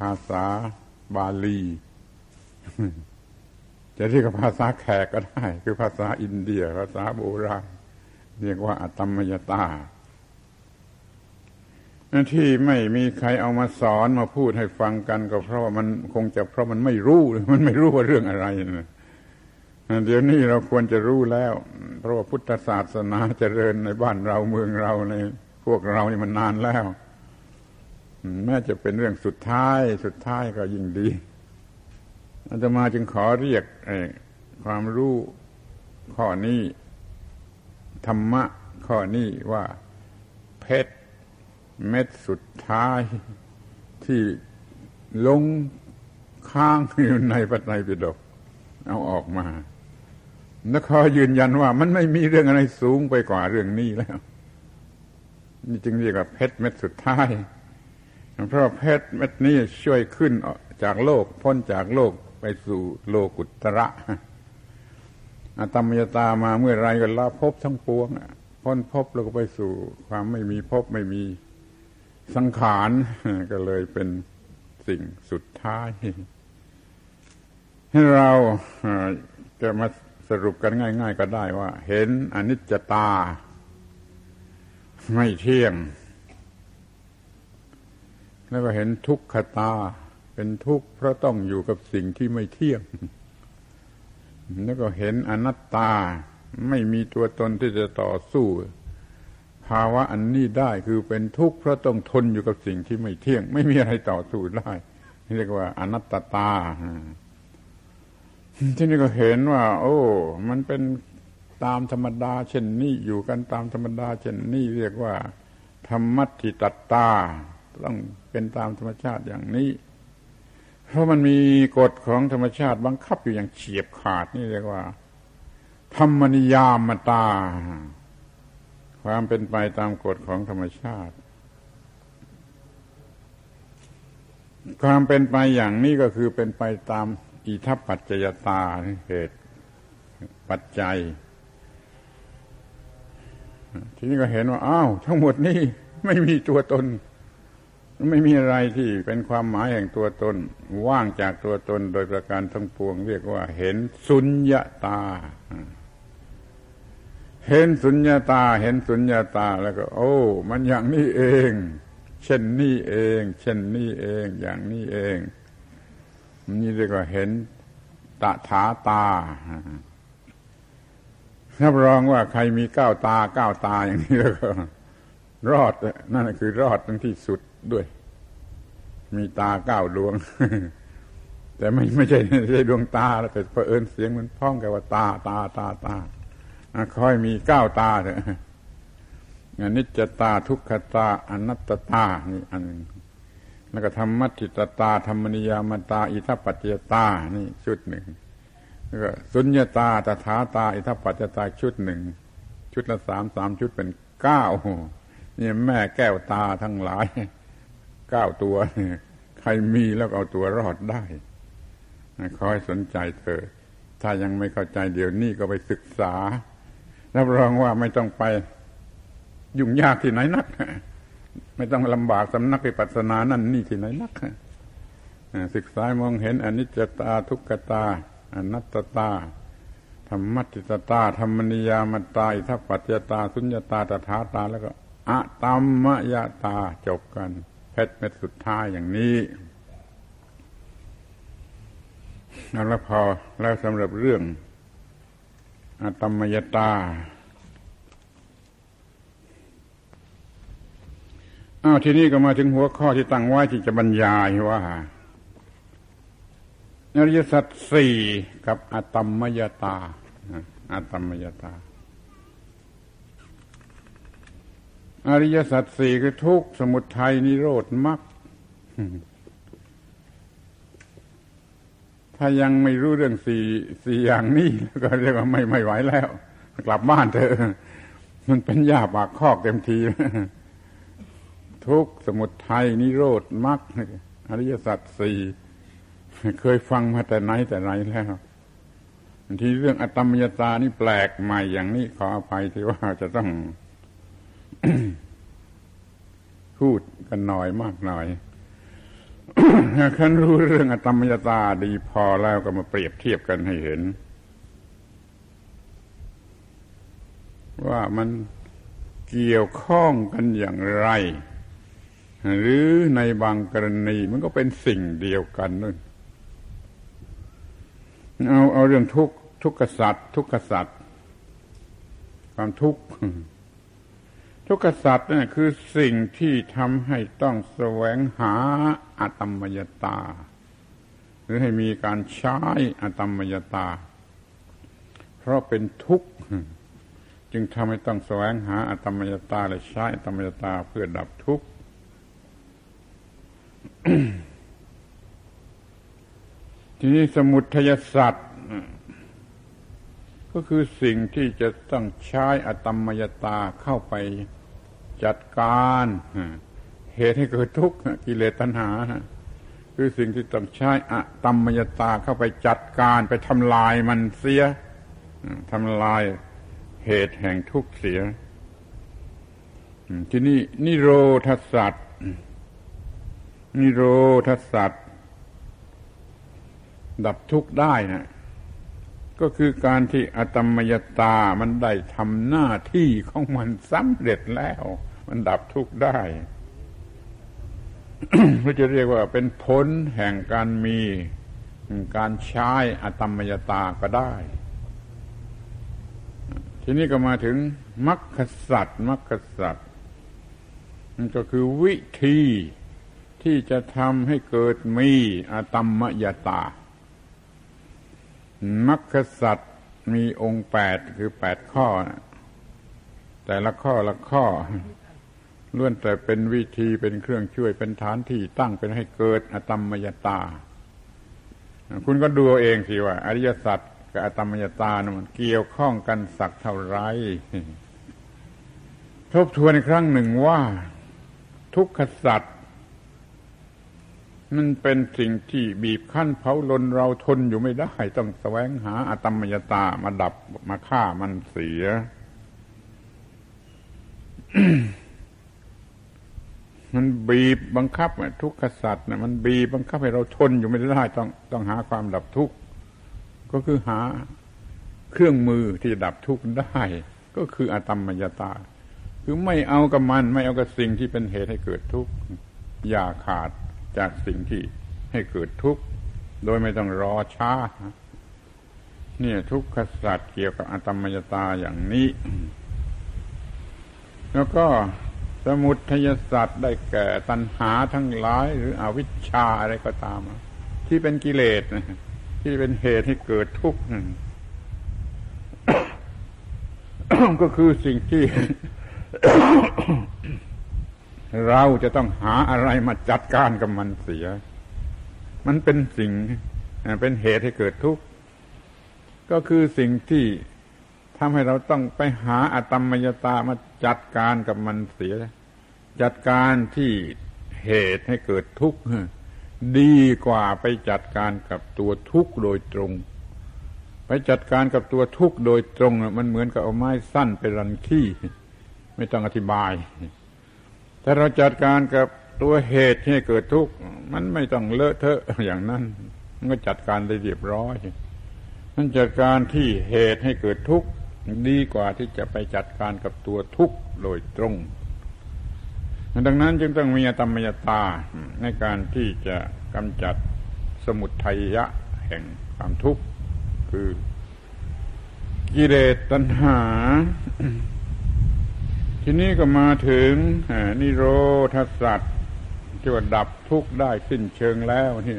ภาษาบาลี จะเรียกภาษาแขกก็ได้ คือภาษาอินเดีย ภาษาโบราณเรียกว่าอตมมยตา ที่ไม่มีใครเอามาสอนมาพูดให้ฟังกันก็เพราะว่ามันคงจะเพราะมันไม่รู้มันไม่รู้ว่าเรื่องอะไรนะเดี๋ยวนี้เราควรจะรู้แล้ว เพราะว่าพุทธศาสนาเจริญในบ้านเราเมืองเราในพวกเรานี่มันนานแล้วแม้จะเป็นเรื่องสุดท้ายสุดท้ายก็ยิ่งดีอาตมาจึงขอเรียกความรู้ข้อนี้ ธรรมะข้อนี้ว่าเพชร เม็ดสุดท้ายที่ลงค้างอยู่ในพระไตรปิฎกเอาออกมาแล้วขอยืนยันว่ามันไม่มีเรื่องอะไรสูงไปกว่าเรื่องนี้แล้ว นี่จึงเรียกว่าเพชรเม็ดสุดท้าย เพราะเพชรเม็ดนี้ช่วยขึ้นจากโลกพ้นจากโลกไปสู่โลกุตระอาตมยตามาเมื่อไรก็ลาพบทั้งปวงพ้นพบแล้วก็ไปสู่ความไม่มีพบไม่มี สังขารก็เลยเป็นสิ่งสุดท้าย ให้เราจะมาสรุปกันง่าย ๆ ก็ได้ว่า เห็นอนิจจตา ไม่เที่ยง แล้วก็เห็นทุกขตา เป็นทุกข์เพราะต้องอยู่กับสิ่งที่ไม่เที่ยง แล้วก็เห็นอนัตตา ไม่มีตัวตนที่จะต่อสู้ ภาวะอันนี้ได้คือเป็นทุกข์เพราะต้องทนอยู่กับสิ่งที่ไม่เที่ยง ไม่มีอะไรต่อสู้ได้เรียกว่าอนัตตาที่นี่ก็เห็นว่า โอ้ มันเป็นตามธรรมดา เช่นนี้อยู่กันตามธรรมดา เช่นนี้เรียกว่า ธรรมัติตตตา ต้องเป็นตามธรรมชาติอย่างนี้ เพราะมันมีกฎของธรรมชาติบังคับอยู่อย่างเฉียบขาดนี่เรียกว่า ธรรมนิยามตา ความเป็นไปตามกฎของธรรมชาติ ความเป็นไปอย่างนี้ก็คือเป็นไปตามอิทัปปัจจยตาเหตุปัจจัย ทีนี้ก็เห็นว่าอ้าวทั้งหมดนี้ไม่มีตัวตน ไม่มีอะไรที่เป็นความหมายแห่งตัวตน ว่างจากตัวตนโดยประการทั้งปวง เรียกว่า เห็นสุญญาตา เห็นสุญญาตา เห็นสุญญาตาแล้วก็ โอ้ มันอย่างนี้เอง เช่นนี้เอง เช่นนี้เอง อย่างนี้เองนี่เรียกว่าเห็นตาถาตารับรองว่าใครมีก้าวตาก้าวตาอย่างนี้แล้วก็ รอดนั่นคือรอดทั้งที่สุดด้วย มีตาก้าวดวง แต่ไม่ไม่ใช่ไม่ใช่ดวงตาแล้วแต่เผอิญเสียงมันพ้องกับว่าตาตาตาตา คอยมีเก้าตาเถอะอนิจจตาทุกขตาอนัตตานี่อันแล้วก็ธรรมัติตตา ธรรมนิยามตา อิทัปปัจจตา นี่ชุดหนึ่ง แล้วก็สุญญาตาตถาตา อิทัปปัจจตาชุดหนึ่ง ชุดละสามสามชุดเป็นเก้านี่แม่แก้วตาทั้งหลายเก้าตัวใครมีแล้วเอาตัวรอดได้คอยสนใจเธอ ถ้ายังไม่เข้าใจเดี๋ยวนี้ก็ไปศึกษา รับรองว่าไม่ต้องไปยุ่งยากที่ไหนนัก ไม่ต้องลำบากสำนักปิปัสนานั่นนี่ที่ไหนนักศึกษามองเห็นอนิจจตาทุกขตา อนัตตาธรรมติตตาธรรมนิยามตาอิทัปปัจจตา สุญญตาตถาตา แล้วก็อะตัมมยตาจบกัน เพชรเม็ดสุดท้ายอย่างนี้แล้วพอแล้วสำหรับเรื่อง อะตัมยตาอ้าวทีนี้ก็มาถึงหัวข้อที่ตั้งไว้ที่จะบรรยายว่าอริยสัจสี่กับอะตมยตาอะตัมมยตา อริยสัจสี่คือทุกสมุทัยนิโรธมรรค ถ้ายังไม่รู้เรื่องสี่สี่อย่างนี้ก็เรียกว่าไม่ไม่ไหวแล้ว กลับบ้านเถอะมันเป็นยาปากคอกเต็มที ทุกสมุทัยนิโรธมรรคอริยสัจสี่เคยฟังมาแต่ไหนแต่ไรแล้วทีเรื่องอตมยตานี่แปลกใหม่อย่างนี้ขออภัยที่ว่าจะต้องพูดกันหน่อยมากหน่อย คันรู้เรื่องอตมยตาดีพอแล้วก็มาเปรียบเทียบกันให้เห็น ว่ามันเกี่ยวข้องกันอย่างไร หรือในบางกรณีมันก็เป็นสิ่งเดียวกันนั่นเอาเอาเรื่องทุกทุกขสัตว์ทุกขสัตว์ความทุกข์ทุกขสัตว์นี่คือสิ่งที่ทำให้ต้องแสวงหา อัตมยตา หรือให้มีการใช้อัตมยตา เพราะเป็นทุกข์จึงทำให้ต้องแสวงหาอัตมยตาและใช้อัตมยตาเพื่อดับทุกข์ทีนี้สมุทัยสัตว์ก็คือสิ่งที่จะต้องใช้อตมยตาเข้าไปจัดการ เหตุให้เกิดทุกข์กิเลสตัณหาคือสิ่งที่ต้องใช้อตมมยตาเข้าไปจัดการไปทำลายมันเสียทำลายเหตุแห่งทุกข์เสียที่นี่นิโรธสัตว์นิโรธสัตว์ดับทุกข์ได้นะก็คือการที่อตมยตามันได้ทำหน้าที่ของมันสำเร็จแล้ว มันดับทุกข์ได้ เราจะเรียกว่าเป็นผลแห่งการมีการใช้อตมยตาก็ได้ ทีนี้ก็มาถึงมรรคสัตว์มรรคสัตว์มันก็คือวิธีที่จะทำให้เกิดมีอตมยตามรรคสัตว์มีองค์แปดคือแปดข้อ แต่ละข้อละข้อ ล้วนแต่เป็นวิธีเป็นเครื่องช่วยเป็นฐานที่ตั้งเป็นให้เกิดอตมมยตา คุณก็ดูเองสิว่า อริยสัจกับอตมมยตานะมันเกี่ยวข้องกันสักเท่าไรทบทวนอีกครั้งหนึ่งว่า ทุกขสัตว์มันเป็นสิ่งที่บีบคั้นเผาลนเราทนอยู่ไม่ได้ ต้องแสวงหาอตมยตามาดับมาฆ่ามันเสีย มันบีบบังคับทุกขสัตว์นะมันบีบบังคับให้เราทนอยู่ไม่ได้ต้องต้องหาความดับทุกข์ก็คือหาเครื่องมือที่จะดับทุกข์ได้ ก็คืออตมมยตา คือไม่เอากับมันไม่เอากับสิ่งที่เป็นเหตุให้เกิดทุกข์อย่าขาดจากสิ่งที่ให้เกิดทุกข์โดยไม่ต้องรอช้าเนี่ยทุกขสัตว์เกี่ยวกับอัตมยตาอย่างนี้ แล้วก็ สมุทัยสัตว์ได้แก่ตัณหาทั้งหลาย หรืออวิชชาอะไรก็ตาม ที่เป็นกิเลสที่เป็นเหตุให้เกิดทุกข์ก็คือสิ่งที่ เราจะต้องหาอะไรมาจัดการกับมันเสีย มันเป็นสิ่งเป็นเหตุให้เกิดทุกข์ ก็คือสิ่งที่ทำให้เราต้องไปหาอตมมยตามาจัดการกับมันเสีย จัดการที่เหตุให้เกิดทุกข์ดีกว่าไปจัดการกับตัวทุกข์โดยตรง ไปจัดการกับตัวทุกข์โดยตรงมันเหมือนกับเอาไม้สั้นไปรันขี้ไม่ต้องอธิบาย ถ้าเราจัดการกับตัวเหตุให้เกิดทุกข์มันไม่ต้องเลอะเทอะอย่างนั้น มันก็จัดการได้เรียบร้อยนั่นจัดการที่เหตุให้เกิดทุกข์ดีกว่าที่จะไปจัดการกับตัวทุกข์โดยตรง ดังนั้นจึงต้องมีธรรมยตาในการที่จะกำจัดสมุทัยยะแห่งความทุกข์ คือกิเลสตัณหา ทีนี้ก็มาถึงนิโรธสัตว์ที่ว่าดับทุกข์ได้สิ้นเชิงแล้วนี่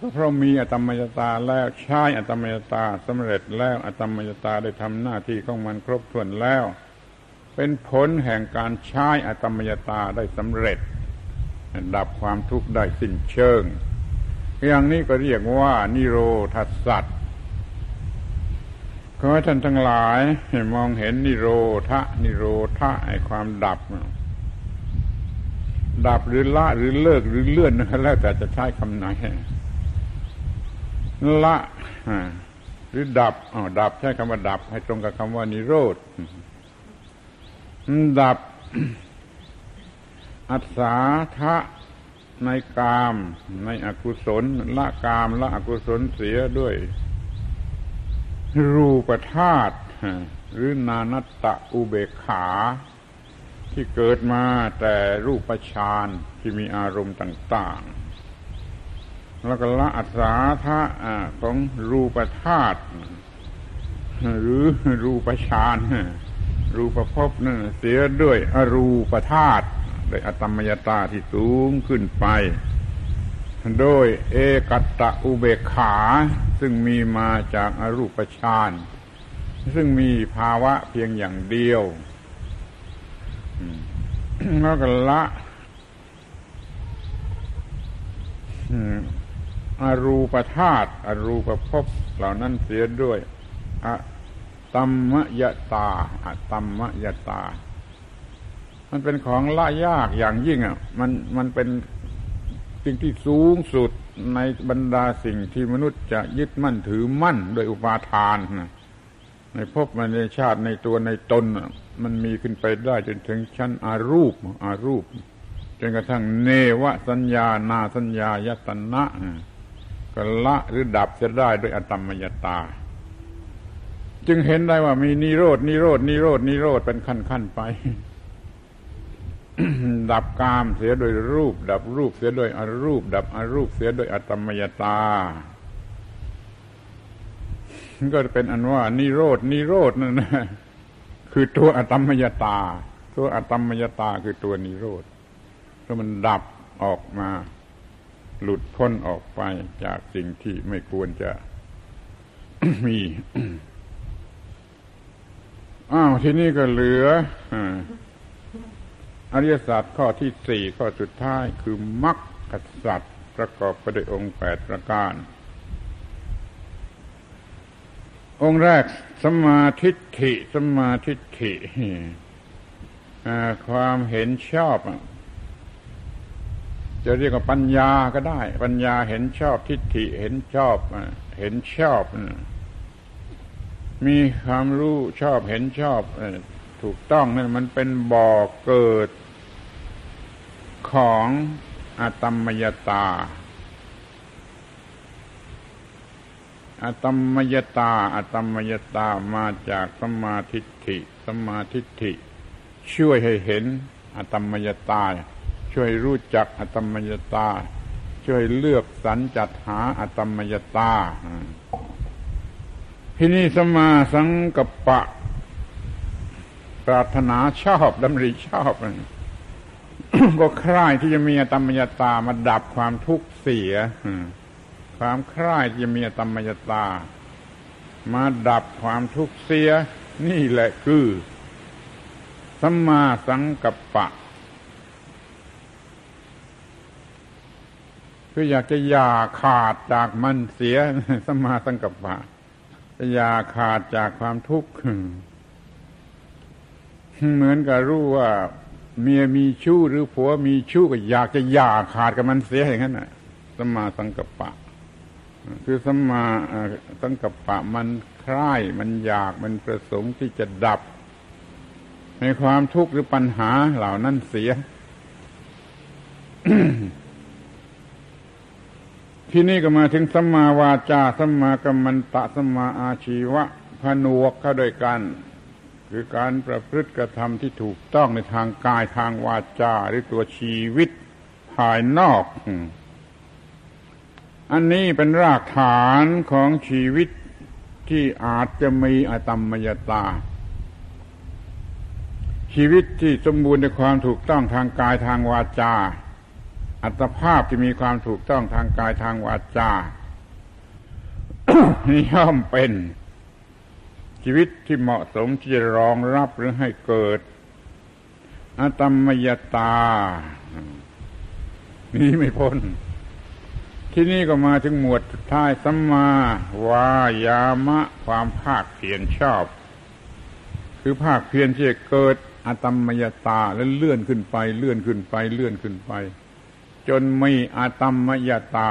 ก็เพราะมีอตมยตาแล้วใช้อตมยตาสำเร็จแล้วอตมยตาได้ทำหน้าที่ของมันครบถ้วนแล้ว เป็นผลแห่งการใช้อตมยตาได้สำเร็จ ดับความทุกข์ได้สิ้นเชิง อย่างนี้ก็เรียกว่านิโรธาสัตว์ขอให้ท่านทั้งหลายมองเห็นนิโรธะนิโรธะไอความดับ ดับหรือละหรือเลิกหรือเลื่อนแล้วแต่จะใช้คำไหนละหรือดับอ๋อดับใช้คำว่าดับ ให้ตรงกับคำว่านิโรธ ดับอัศาทะในกาม ในอกุศล ละกาม ละอกุศลเสียด้วย รูปธาตุหรือนานัตตะอุเบกขา ที่เกิดมาแต่รูปฌานที่มีอารมณ์ต่าง ๆ แล้วก็ละอัศาธาของรูปธาตุหรือรูปฌาน รูปภพนั่นเสียด้วยอรูปธาตุโดยอตมยตาที่สูงขึ้นไป โดยเอกัตตะอุเบกขา ซึ่งมีมาจากอรูปฌานซึ่งมีภาวะเพียงอย่างเดียวแล้วก็ละอรูปธาตุอรูปภพเหล่านั้นเสียด้วยอะ ตัมมยตาอะตัมมยตา มันเป็นของละยากอย่างยิ่งอะมันมันเป็นสิ่งที่สูงสุดในบรรดาสิ่งที่มนุษย์จะยึดมั่นถือมั่นโดยอุปาทานนะในภพมันในชาติในตัวในตน มันมีขึ้นไปได้จนถึงชั้นอารูปอารูปจนกระทั่งเนวสัญญานาสัญญายตนะก็ละหรือดับจะได้ด้วยอตมมยตา จึงเห็นได้ว่ามีนิโรดนิโรดนิโรดนิโรดเป็นขั้นขั้นไป ดับกามเสียโดยรูป ดับรูปเสียโดยอรูป ดับอรูปเสียโดยอตมมยตาก็เป็นอันว่านิโรดนิโรดนั่นนะคือตัวอตมมยตา ตัวอตมมยตาคือตัวนิโรธก็มันดับออกมา หลุดพ้นออกไปจากสิ่งที่ไม่ควรจะมี ที่นี่ก็เหลืออริยสัจข้อที่สี่ข้อสุดท้ายคือมรรคสัจประกอบไปด้วยองค์แปดประการ องค์แรกสมาธิฐิสมาธิฐิความเห็นชอบ จะเรียกว่าปัญญาก็ได้ ปัญญาเห็นชอบทิฏฐิเห็นชอบเห็นชอบ มีความรู้ชอบเห็นชอบถูกต้องนั่นมันเป็นบ่อเกิดของอตมมยตาอตมมยตาอตมมยตามาจากสมาธิฐิสมาธิฐิช่วยให้เห็นอตมมยตา ช่วยรู้จักอตมยตา ช่วยเลือกสรรจัดหาอตมยตา ที่นี่สมาสังกปะ ปรารถนาชอบดำริชอบก็ใคร่ที่จะมีธรรมยตามาดับความทุกข์เสียความคร่ที่จะมีธรรมยตา มาดับความทุกข์เสีย นี่แหละคือสัมมาสังกัปปะ คืออยากจะอย่าขาดจากมันเสียสัมมาสังกัปปะ อย่าขาดจากความทุกข์เหมือนกับรู้ว่า เมียมีชู้หรือผัวมีชู้ก็อยากจะอย่าขาดกับมันเสียอย่างนั้นน่ะสมาสังกัปปะ คือสมาสังกัปปะมันใคร่มันอยากมันประสงค์ที่จะดับ ในความทุกข์หรือปัญหาเหล่านั้นเสีย ที่นี่ก็มาถึงสัมมาวาจาสัมมากัมมันตะสัมมาอาชีวะผนวกเข้าด้วยกัน คือการประพฤติกระทำที่ถูกต้องในทางกายทางวาจาหรือตัวชีวิตภายนอก อันนี้เป็นรากฐานของชีวิตที่อาจจะมีอตมมยตา ชีวิตที่สมบูรณ์ในความถูกต้องทางกายทางวาจา อัตภาพที่มีความถูกต้องทางกายทางวาจานี่ย่อมเป็นชีวิตที่เหมาะสมที่จะรองรับหรือให้เกิดอตมยตานี่ไม่พ้น ที่นี่ก็มาถึงหมวดสุดท้ายสัมมาวายามะ ความภาคเพียรชอบ คือภาคเพียรที่จะเกิดอตมมยตาแล้วเลื่อนขึ้นไป เลื่อนขึ้นไป เลื่อนขึ้นไป จนมีอาตมมยตา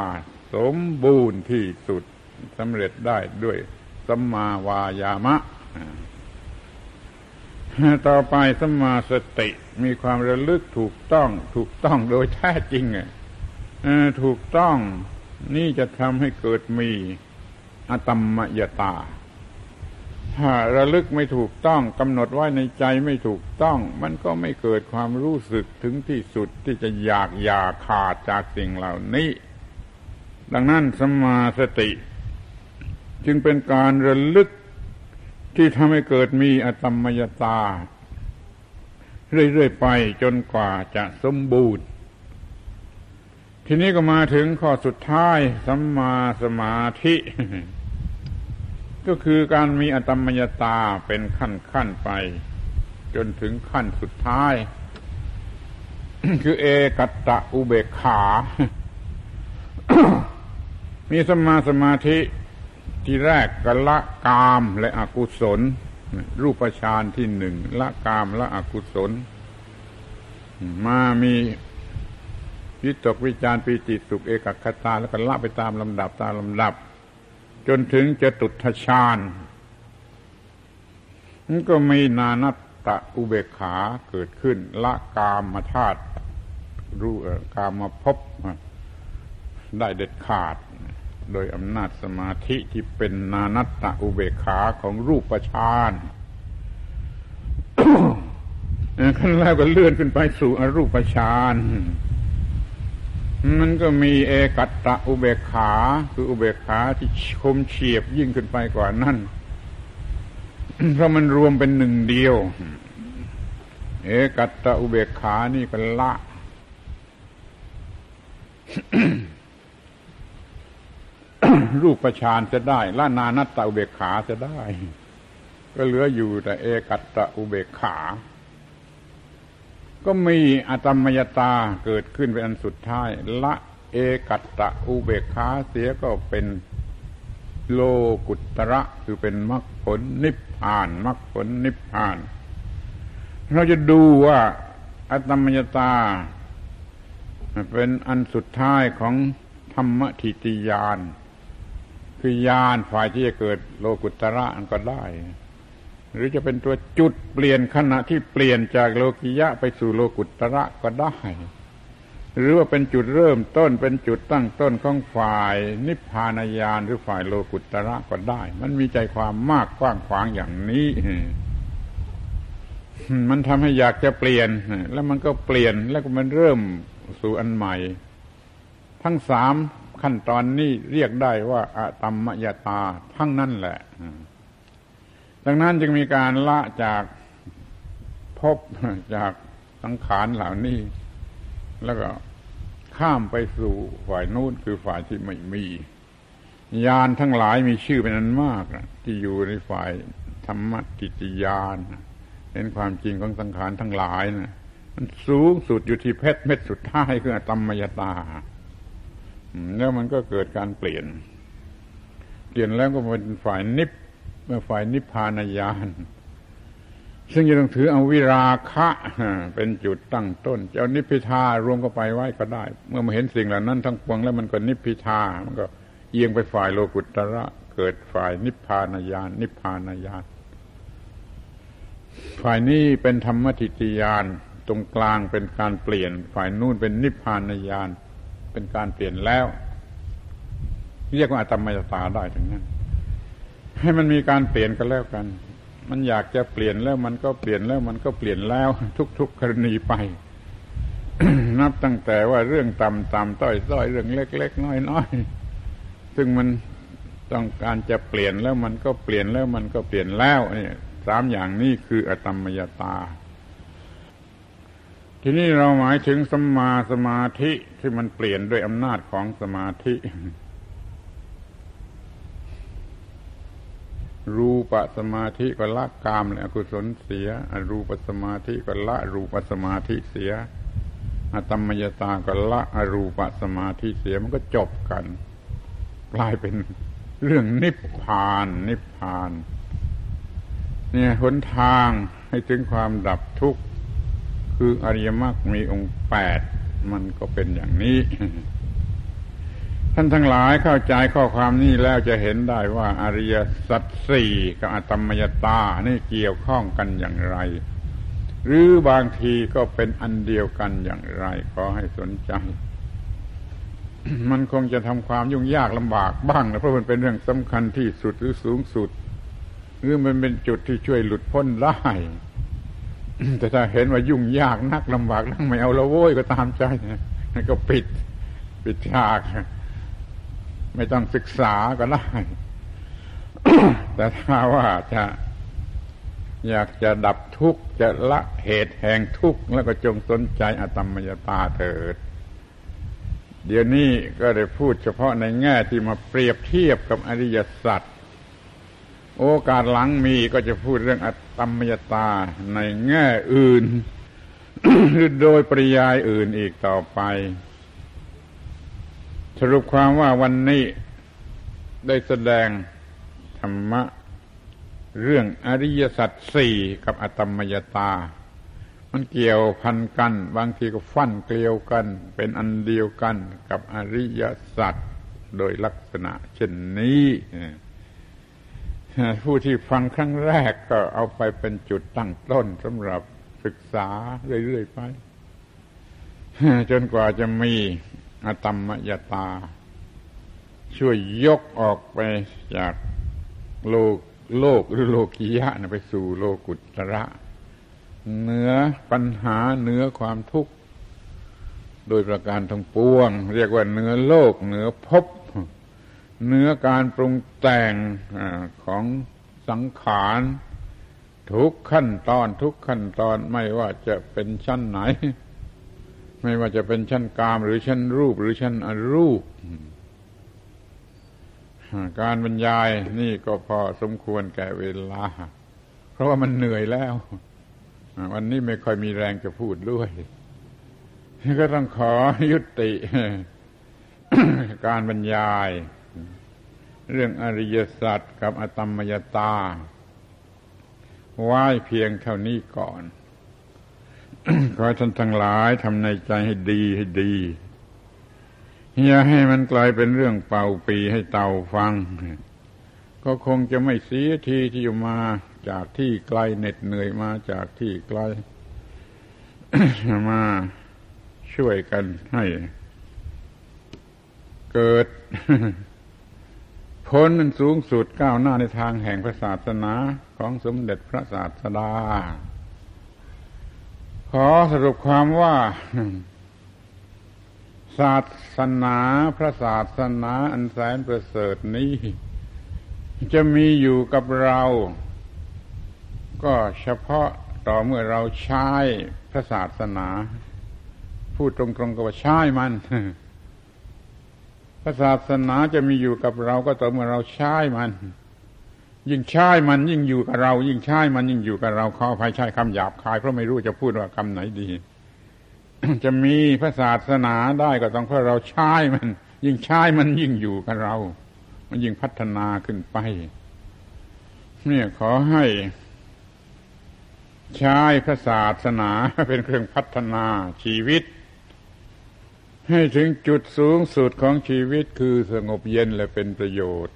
สมบูรณ์ที่สุดสำเร็จได้ด้วยสัมมาวายามะ ต่อไปสัมมาสติมีความระลึกถูกต้องถูกต้องโดยแท้จริงถูกต้องนี่จะทำให้เกิดมีอาตมมยตาถ้า ระลึกไม่ถูกต้องกำหนดไว้ในใจไม่ถูกต้อง มันก็ไม่เกิดความรู้สึกถึงที่สุดที่จะอยากอยากขาดจากสิ่งเหล่านี้ ดังนั้นสมาสติ จึงเป็นการระลึกที่ทำให้เกิดมีอตมยตา เรื่อยๆไปจนกว่าจะสมบูรณ์ ทีนี้ก็มาถึงข้อสุดท้ายสัมมาสมาธิ ก็คือการมีอตมยตาเป็นขั้นขั้นไป จนถึงขั้นสุดท้าย คือเอกัตตะอุเบกขา มีสมาสมาธิที่แรกกละกามและอกุศล รูปฌานที่หนึ่งละกามละอกุศล มามีวิตกวิจารปีติสุขเอกคตาแล้วก็ละไปตามลำดับตามลำดับ จนถึงจะตุทชาญมันก็มีนานัตตะอุเบกขาเกิดขึ้น ละกามมาธาตุรู้กามมาพบได้เด็ดขาด โดยอำนาจสมาธิที่เป็นนานัตตะอุเบกขาของรูปฌานขั้นแล้วก็เลื่อนขึ้นไปสู่อรูปฌาน มันก็มีเอกัตตะอุเบกขา คืออุเบกขาที่คมเฉียบยิ่งขึ้นไปกว่านั้นเพราะมันรวมเป็นหนึ่งเดียว เอกัตตะอุเบกขานี่ก็นละ รูปประชานจะได้ละนานัตตะอุเบกขาจะได้ ก็เหลืออยู่แต่เอกัตตะอุเบกขา ก็มีอตมยตาเกิดขึ้นเป็นอันสุดท้าย ละเอกัตตะอุเบกขาเสียก็เป็นโลกุตระคือเป็นมรรคผลนิพพานมรรคผลนิพพาน เราจะดูว่าอตมยตา เป็นอันสุดท้ายของธรรมทิติยาน คือยานฝ่ายที่จะเกิดโลกุตระก็ได้ หรือจะเป็นตัวจุดเปลี่ยนขณะที่เปลี่ยนจากโลกิยะไปสู่โลกุตระก็ได้ หรือว่าเป็นจุดเริ่มต้นเป็นจุดตั้งต้นของฝ่าย นิพพานญาณหรือฝ่ายโลกุตระก็ได้ มันมีใจความมากกว้างขวางอย่างนี้มันทำให้อยากจะเปลี่ยน แล้วมันก็เปลี่ยนแล้วก็มันเริ่มสู่อันใหม่ ทั้งสามขั้นตอนนี้เรียกได้ว่าอะตัมมยตาทั้งนั้นแหละ ดังนั้นจึงมีการละจากพบจากสังขารเหล่านี้ แล้วก็ข้ามไปสู่ฝ่ายนู้นคือฝ่ายที่ไม่มียานทั้งหลายมีชื่อเป็นอันมากที่อยู่ในฝ่ายธรรมติติยานเห็นความจริงของสังขารทั้งหลายนะมันสูงสุดอยู่ที่เพชรเม็ดสุดท้ายคือธรรมยตาแล้วมันก็เกิดการเปลี่ยน เปลี่ยนแล้วก็เป็นฝ่ายนิพ ฝ่ายนิพพานญาณซึ่งจะต้องถือเอาวิราคะเป็นจุดตั้งต้นจะเอานิพพิทารวมก็ไปไว้ก็ได้ เมื่อมาเห็นสิ่งเหล่านั้นทั้งปวงแล้วมันก็นิพพิทามันก็เอียงไปฝ่ายโลกุตระเกิดฝ่ายนิพพานญาณนิพพานญาณฝ่ายนี้เป็นธรรมทิฏฐิญาณตรงกลางเป็นการเปลี่ยน ฝ่ายนู่นเป็นนิพพานญาณเป็นการเปลี่ยนแล้ว เรียกว่าอตมยตาได้ทั้งนั้น ให้มันมีการเปลี่ยนกันแล้วกัน มันอยากจะเปลี่ยนแล้วมันก็เปลี่ยนแล้วมันก็เปลี่ยนแล้ว ทุก ๆกรณีไป นับตั้งแต่ว่าเรื่องต่ำต่ำต้อยต้อยเรื่องเล็ก ๆ น้อยๆซึ่งมันต้องการจะเปลี่ยนแล้วมันก็เปลี่ยนแล้วมันก็เปลี่ยนแล้วนี่สามอย่างนี้คืออตมมยตา ทีนี้เราหมายถึงสมาสมาธิที่มันเปลี่ยนด้วยอำนาจของสมาธิ รูปสมาธิก็ละกามและอกุศลเสีย อรูปสมาธิก็ละรูปสมาธิเสีย อตมยตาก็ละอรูปสมาธิเสียมันก็จบกัน กลายเป็นเรื่องนิพพาน นิพพาน เนี่ยหนทางให้ถึงความดับทุกข์ คืออริยมรรคมีองค์แปด มันก็เป็นอย่างนี้ ท่านทั้งหลายเข้าใจข้อความนี้แล้วจะเห็นได้ว่าอริยสัจสี่กับอตมยตานี่เกี่ยวข้องกันอย่างไร หรือบางทีก็เป็นอันเดียวกันอย่างไร ขอให้สนใจ มันคงจะทำความยุ่งยากลำบากบ้างนะเพราะมันเป็นเรื่องสำคัญที่สุดหรือสูงสุด หรือมันเป็นจุดที่ช่วยหลุดพ้นได้แต่ถ้าเห็นว่ายุ่งยากนักลำบากนั่งไม่เอาละโว้ยก็ตามใจนะก็ปิดปิดฉาก ไม่ต้องศึกษาก็ได้ แต่ถ้าว่าจะอยากจะดับทุกข์จะละเหตุแห่งทุกข์แล้วก็จงสนใจอตมมยตาเถิด เดี๋ยวนี้ก็ได้พูดเฉพาะในแง่ที่มาเปรียบเทียบกับอริยสัจโอกาสหลังมีก็จะพูดเรื่องอตมมยตาในแง่อื่นหรือโดยปริยายอื่นอีกต่อไป สรุปความว่าวันนี้ได้แสดงธรรมะ เรื่องอริยสัจสี่กับอตมยตา มันเกี่ยวพันกัน บางทีก็ฟันเกลียวกัน เป็นอันเดียวกันกับอริยสัจโดยลักษณะ เช่นนี้ผู้ที่ฟังครั้งแรกก็เอาไปเป็นจุดตั้งต้นสำหรับศึกษาเรื่อยๆไปจนกว่าจะมี อตมมยตา ช่วยยกออกไปจากโลกโลกหรือโลกียะนะไปสู่โลกุตระเหนือปัญหาเหนือความทุกข์ โดยประการทั้งปวง เรียกว่าเหนือโลกเหนือภพเหนือการปรุงแต่งอของสังขารทุกขั้นตอนทุกขั้นตอนไม่ว่าจะเป็นชั้นไหน ไม่ว่าจะเป็นชั้นกามหรือชั้นรูปหรือชั้นอรูป การบรรยายนี่ก็พอสมควรแก่เวลา เพราะว่ามันเหนื่อยแล้ว วันนี้ไม่ค่อยมีแรงจะพูดด้วย ก็ต้องขอยุติ การบรรยาย เรื่องอริยสัจกับอตมมยตาไว้เพียงเท่านี้ก่อน ขอให้ท่านทั้งหลายทำในใจให้ดีให้ดีอย่าให้มันกลายเป็นเรื่องเป่าปีให้เต่าฟัง ก็คงจะไม่เสียทีที่มาจากที่ไกลเหน็ดเหนื่อยมาจากที่ไกล มาช่วยกันให้เกิดพ้นสูงสุดก้าวหน้าในทางแห่งพระศาสนาของสมเด็จพระศาสดา ขอสรุปความว่า ศาสนาพระศาสนาอันแสนประเสริฐนี้ จะมีอยู่กับเรา ก็เฉพาะต่อเมื่อเราใช้พระศาสนา พูดตรงๆก็ว่าใช้มันพระศาสนาจะมีอยู่กับเราก็ต่อเมื่อเราใช้มัน ยิ่งใช้มันยิ่งอยู่กับเรา ยิ่งใช้มันยิ่งอยู่กับเราขออภัยใช้คำหยาบคายเพราะไม่รู้จะพูดว่าคำไหนดี จะมีพระศาสนาได้ก็ต้องเพราะเราใช้มัน ยิ่งใช้มันยิ่งอยู่กับเรา มันยิ่งพัฒนาขึ้นไป เนี่ยขอให้ใช้พระศาสนาเป็นเครื่องพัฒนาชีวิต ให้ถึงจุดสูงสุดของชีวิตคือสงบเย็นและเป็นประโยชน์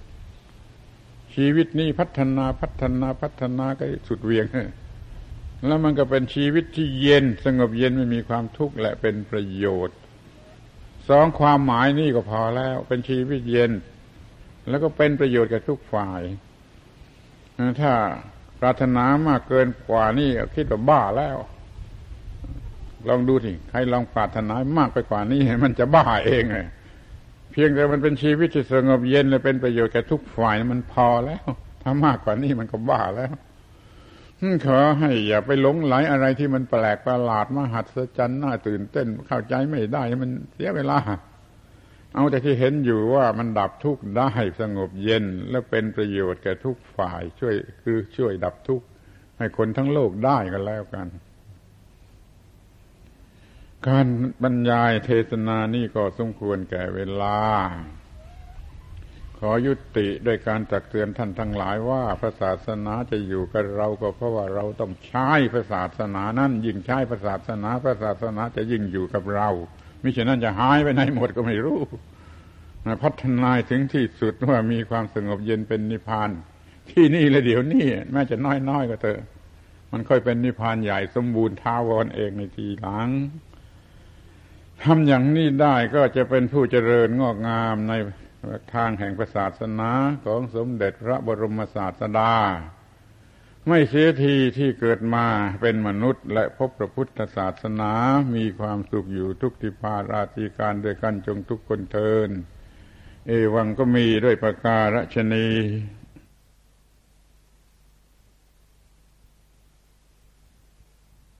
ชีวิตนี้พัฒนาพัฒนาพัฒนาก็สุดเวียง แล้วมันก็เป็นชีวิตที่เย็นสงบเย็นไม่มีความทุกข์และเป็นประโยชน์สองความหมายนี่ก็พอแล้ว เป็นชีวิตเย็น แล้วก็เป็นประโยชน์กับทุกฝ่ายถ้าปรารถนามากเกินกว่านี่คิดว่าบ้าแล้ว ลองดูสิใครลองปรารถนามากไปกว่านี้มันจะบ้าเองเลย เพียงแต่มันเป็นชีวิตที่สงบเย็นและเป็นประโยชน์แก่ทุกฝ่ายมันพอแล้วถ้ามากกว่านี้มันก็บ้าแล้วขอให้อย่าไปหลงไหลอะไรที่มันแปลกประหลาดมหัศจรรย์น่าตื่นเต้นเข้าใจไม่ได้มันเสียเวลา เอาแต่ที่เห็นอยู่ว่ามันดับทุกข์ได้สงบเย็นและเป็นประโยชน์แก่ทุกฝ่าย ช่วยคือช่วยดับทุกข์ให้คนทั้งโลกได้กันแล้วกัน การบรรยายเทศนานี่ก็สมควรแก่เวลา ขอยุติด้วยการตักเตือนท่านทั้งหลายว่าพระศาสนาจะอยู่กับเราก็เพราะว่าเราต้องใช้พระศาสนานั้นยิ่งใช้พระศาสนาพระศาสนาจะยิ่งอยู่กับเรามิฉะนั้นจะหายไปไหนหมดก็ไม่รู้พัฒนาถึงที่สุดว่ามีความสงบเย็นเป็นนิพพาน ที่นี่และเดี๋ยวนี้แม้จะน้อยๆก็เถอะ มันค่อยเป็นนิพพานใหญ่สมบูรณ์ท้าวรเองในทีหลัง ทำอย่างนี้ได้ก็จะเป็นผู้เจริญงอกงามในทางแห่งศาสนาของสมเด็จพระบรมศาสดา ไม่เสียทีที่เกิดมาเป็นมนุษย์และพบพระพุทธศาสนามีความสุขอยู่ทุกทิพาราตีการด้วยกันจงทุกคนเทิน เอวังก็มีด้วยประการชนี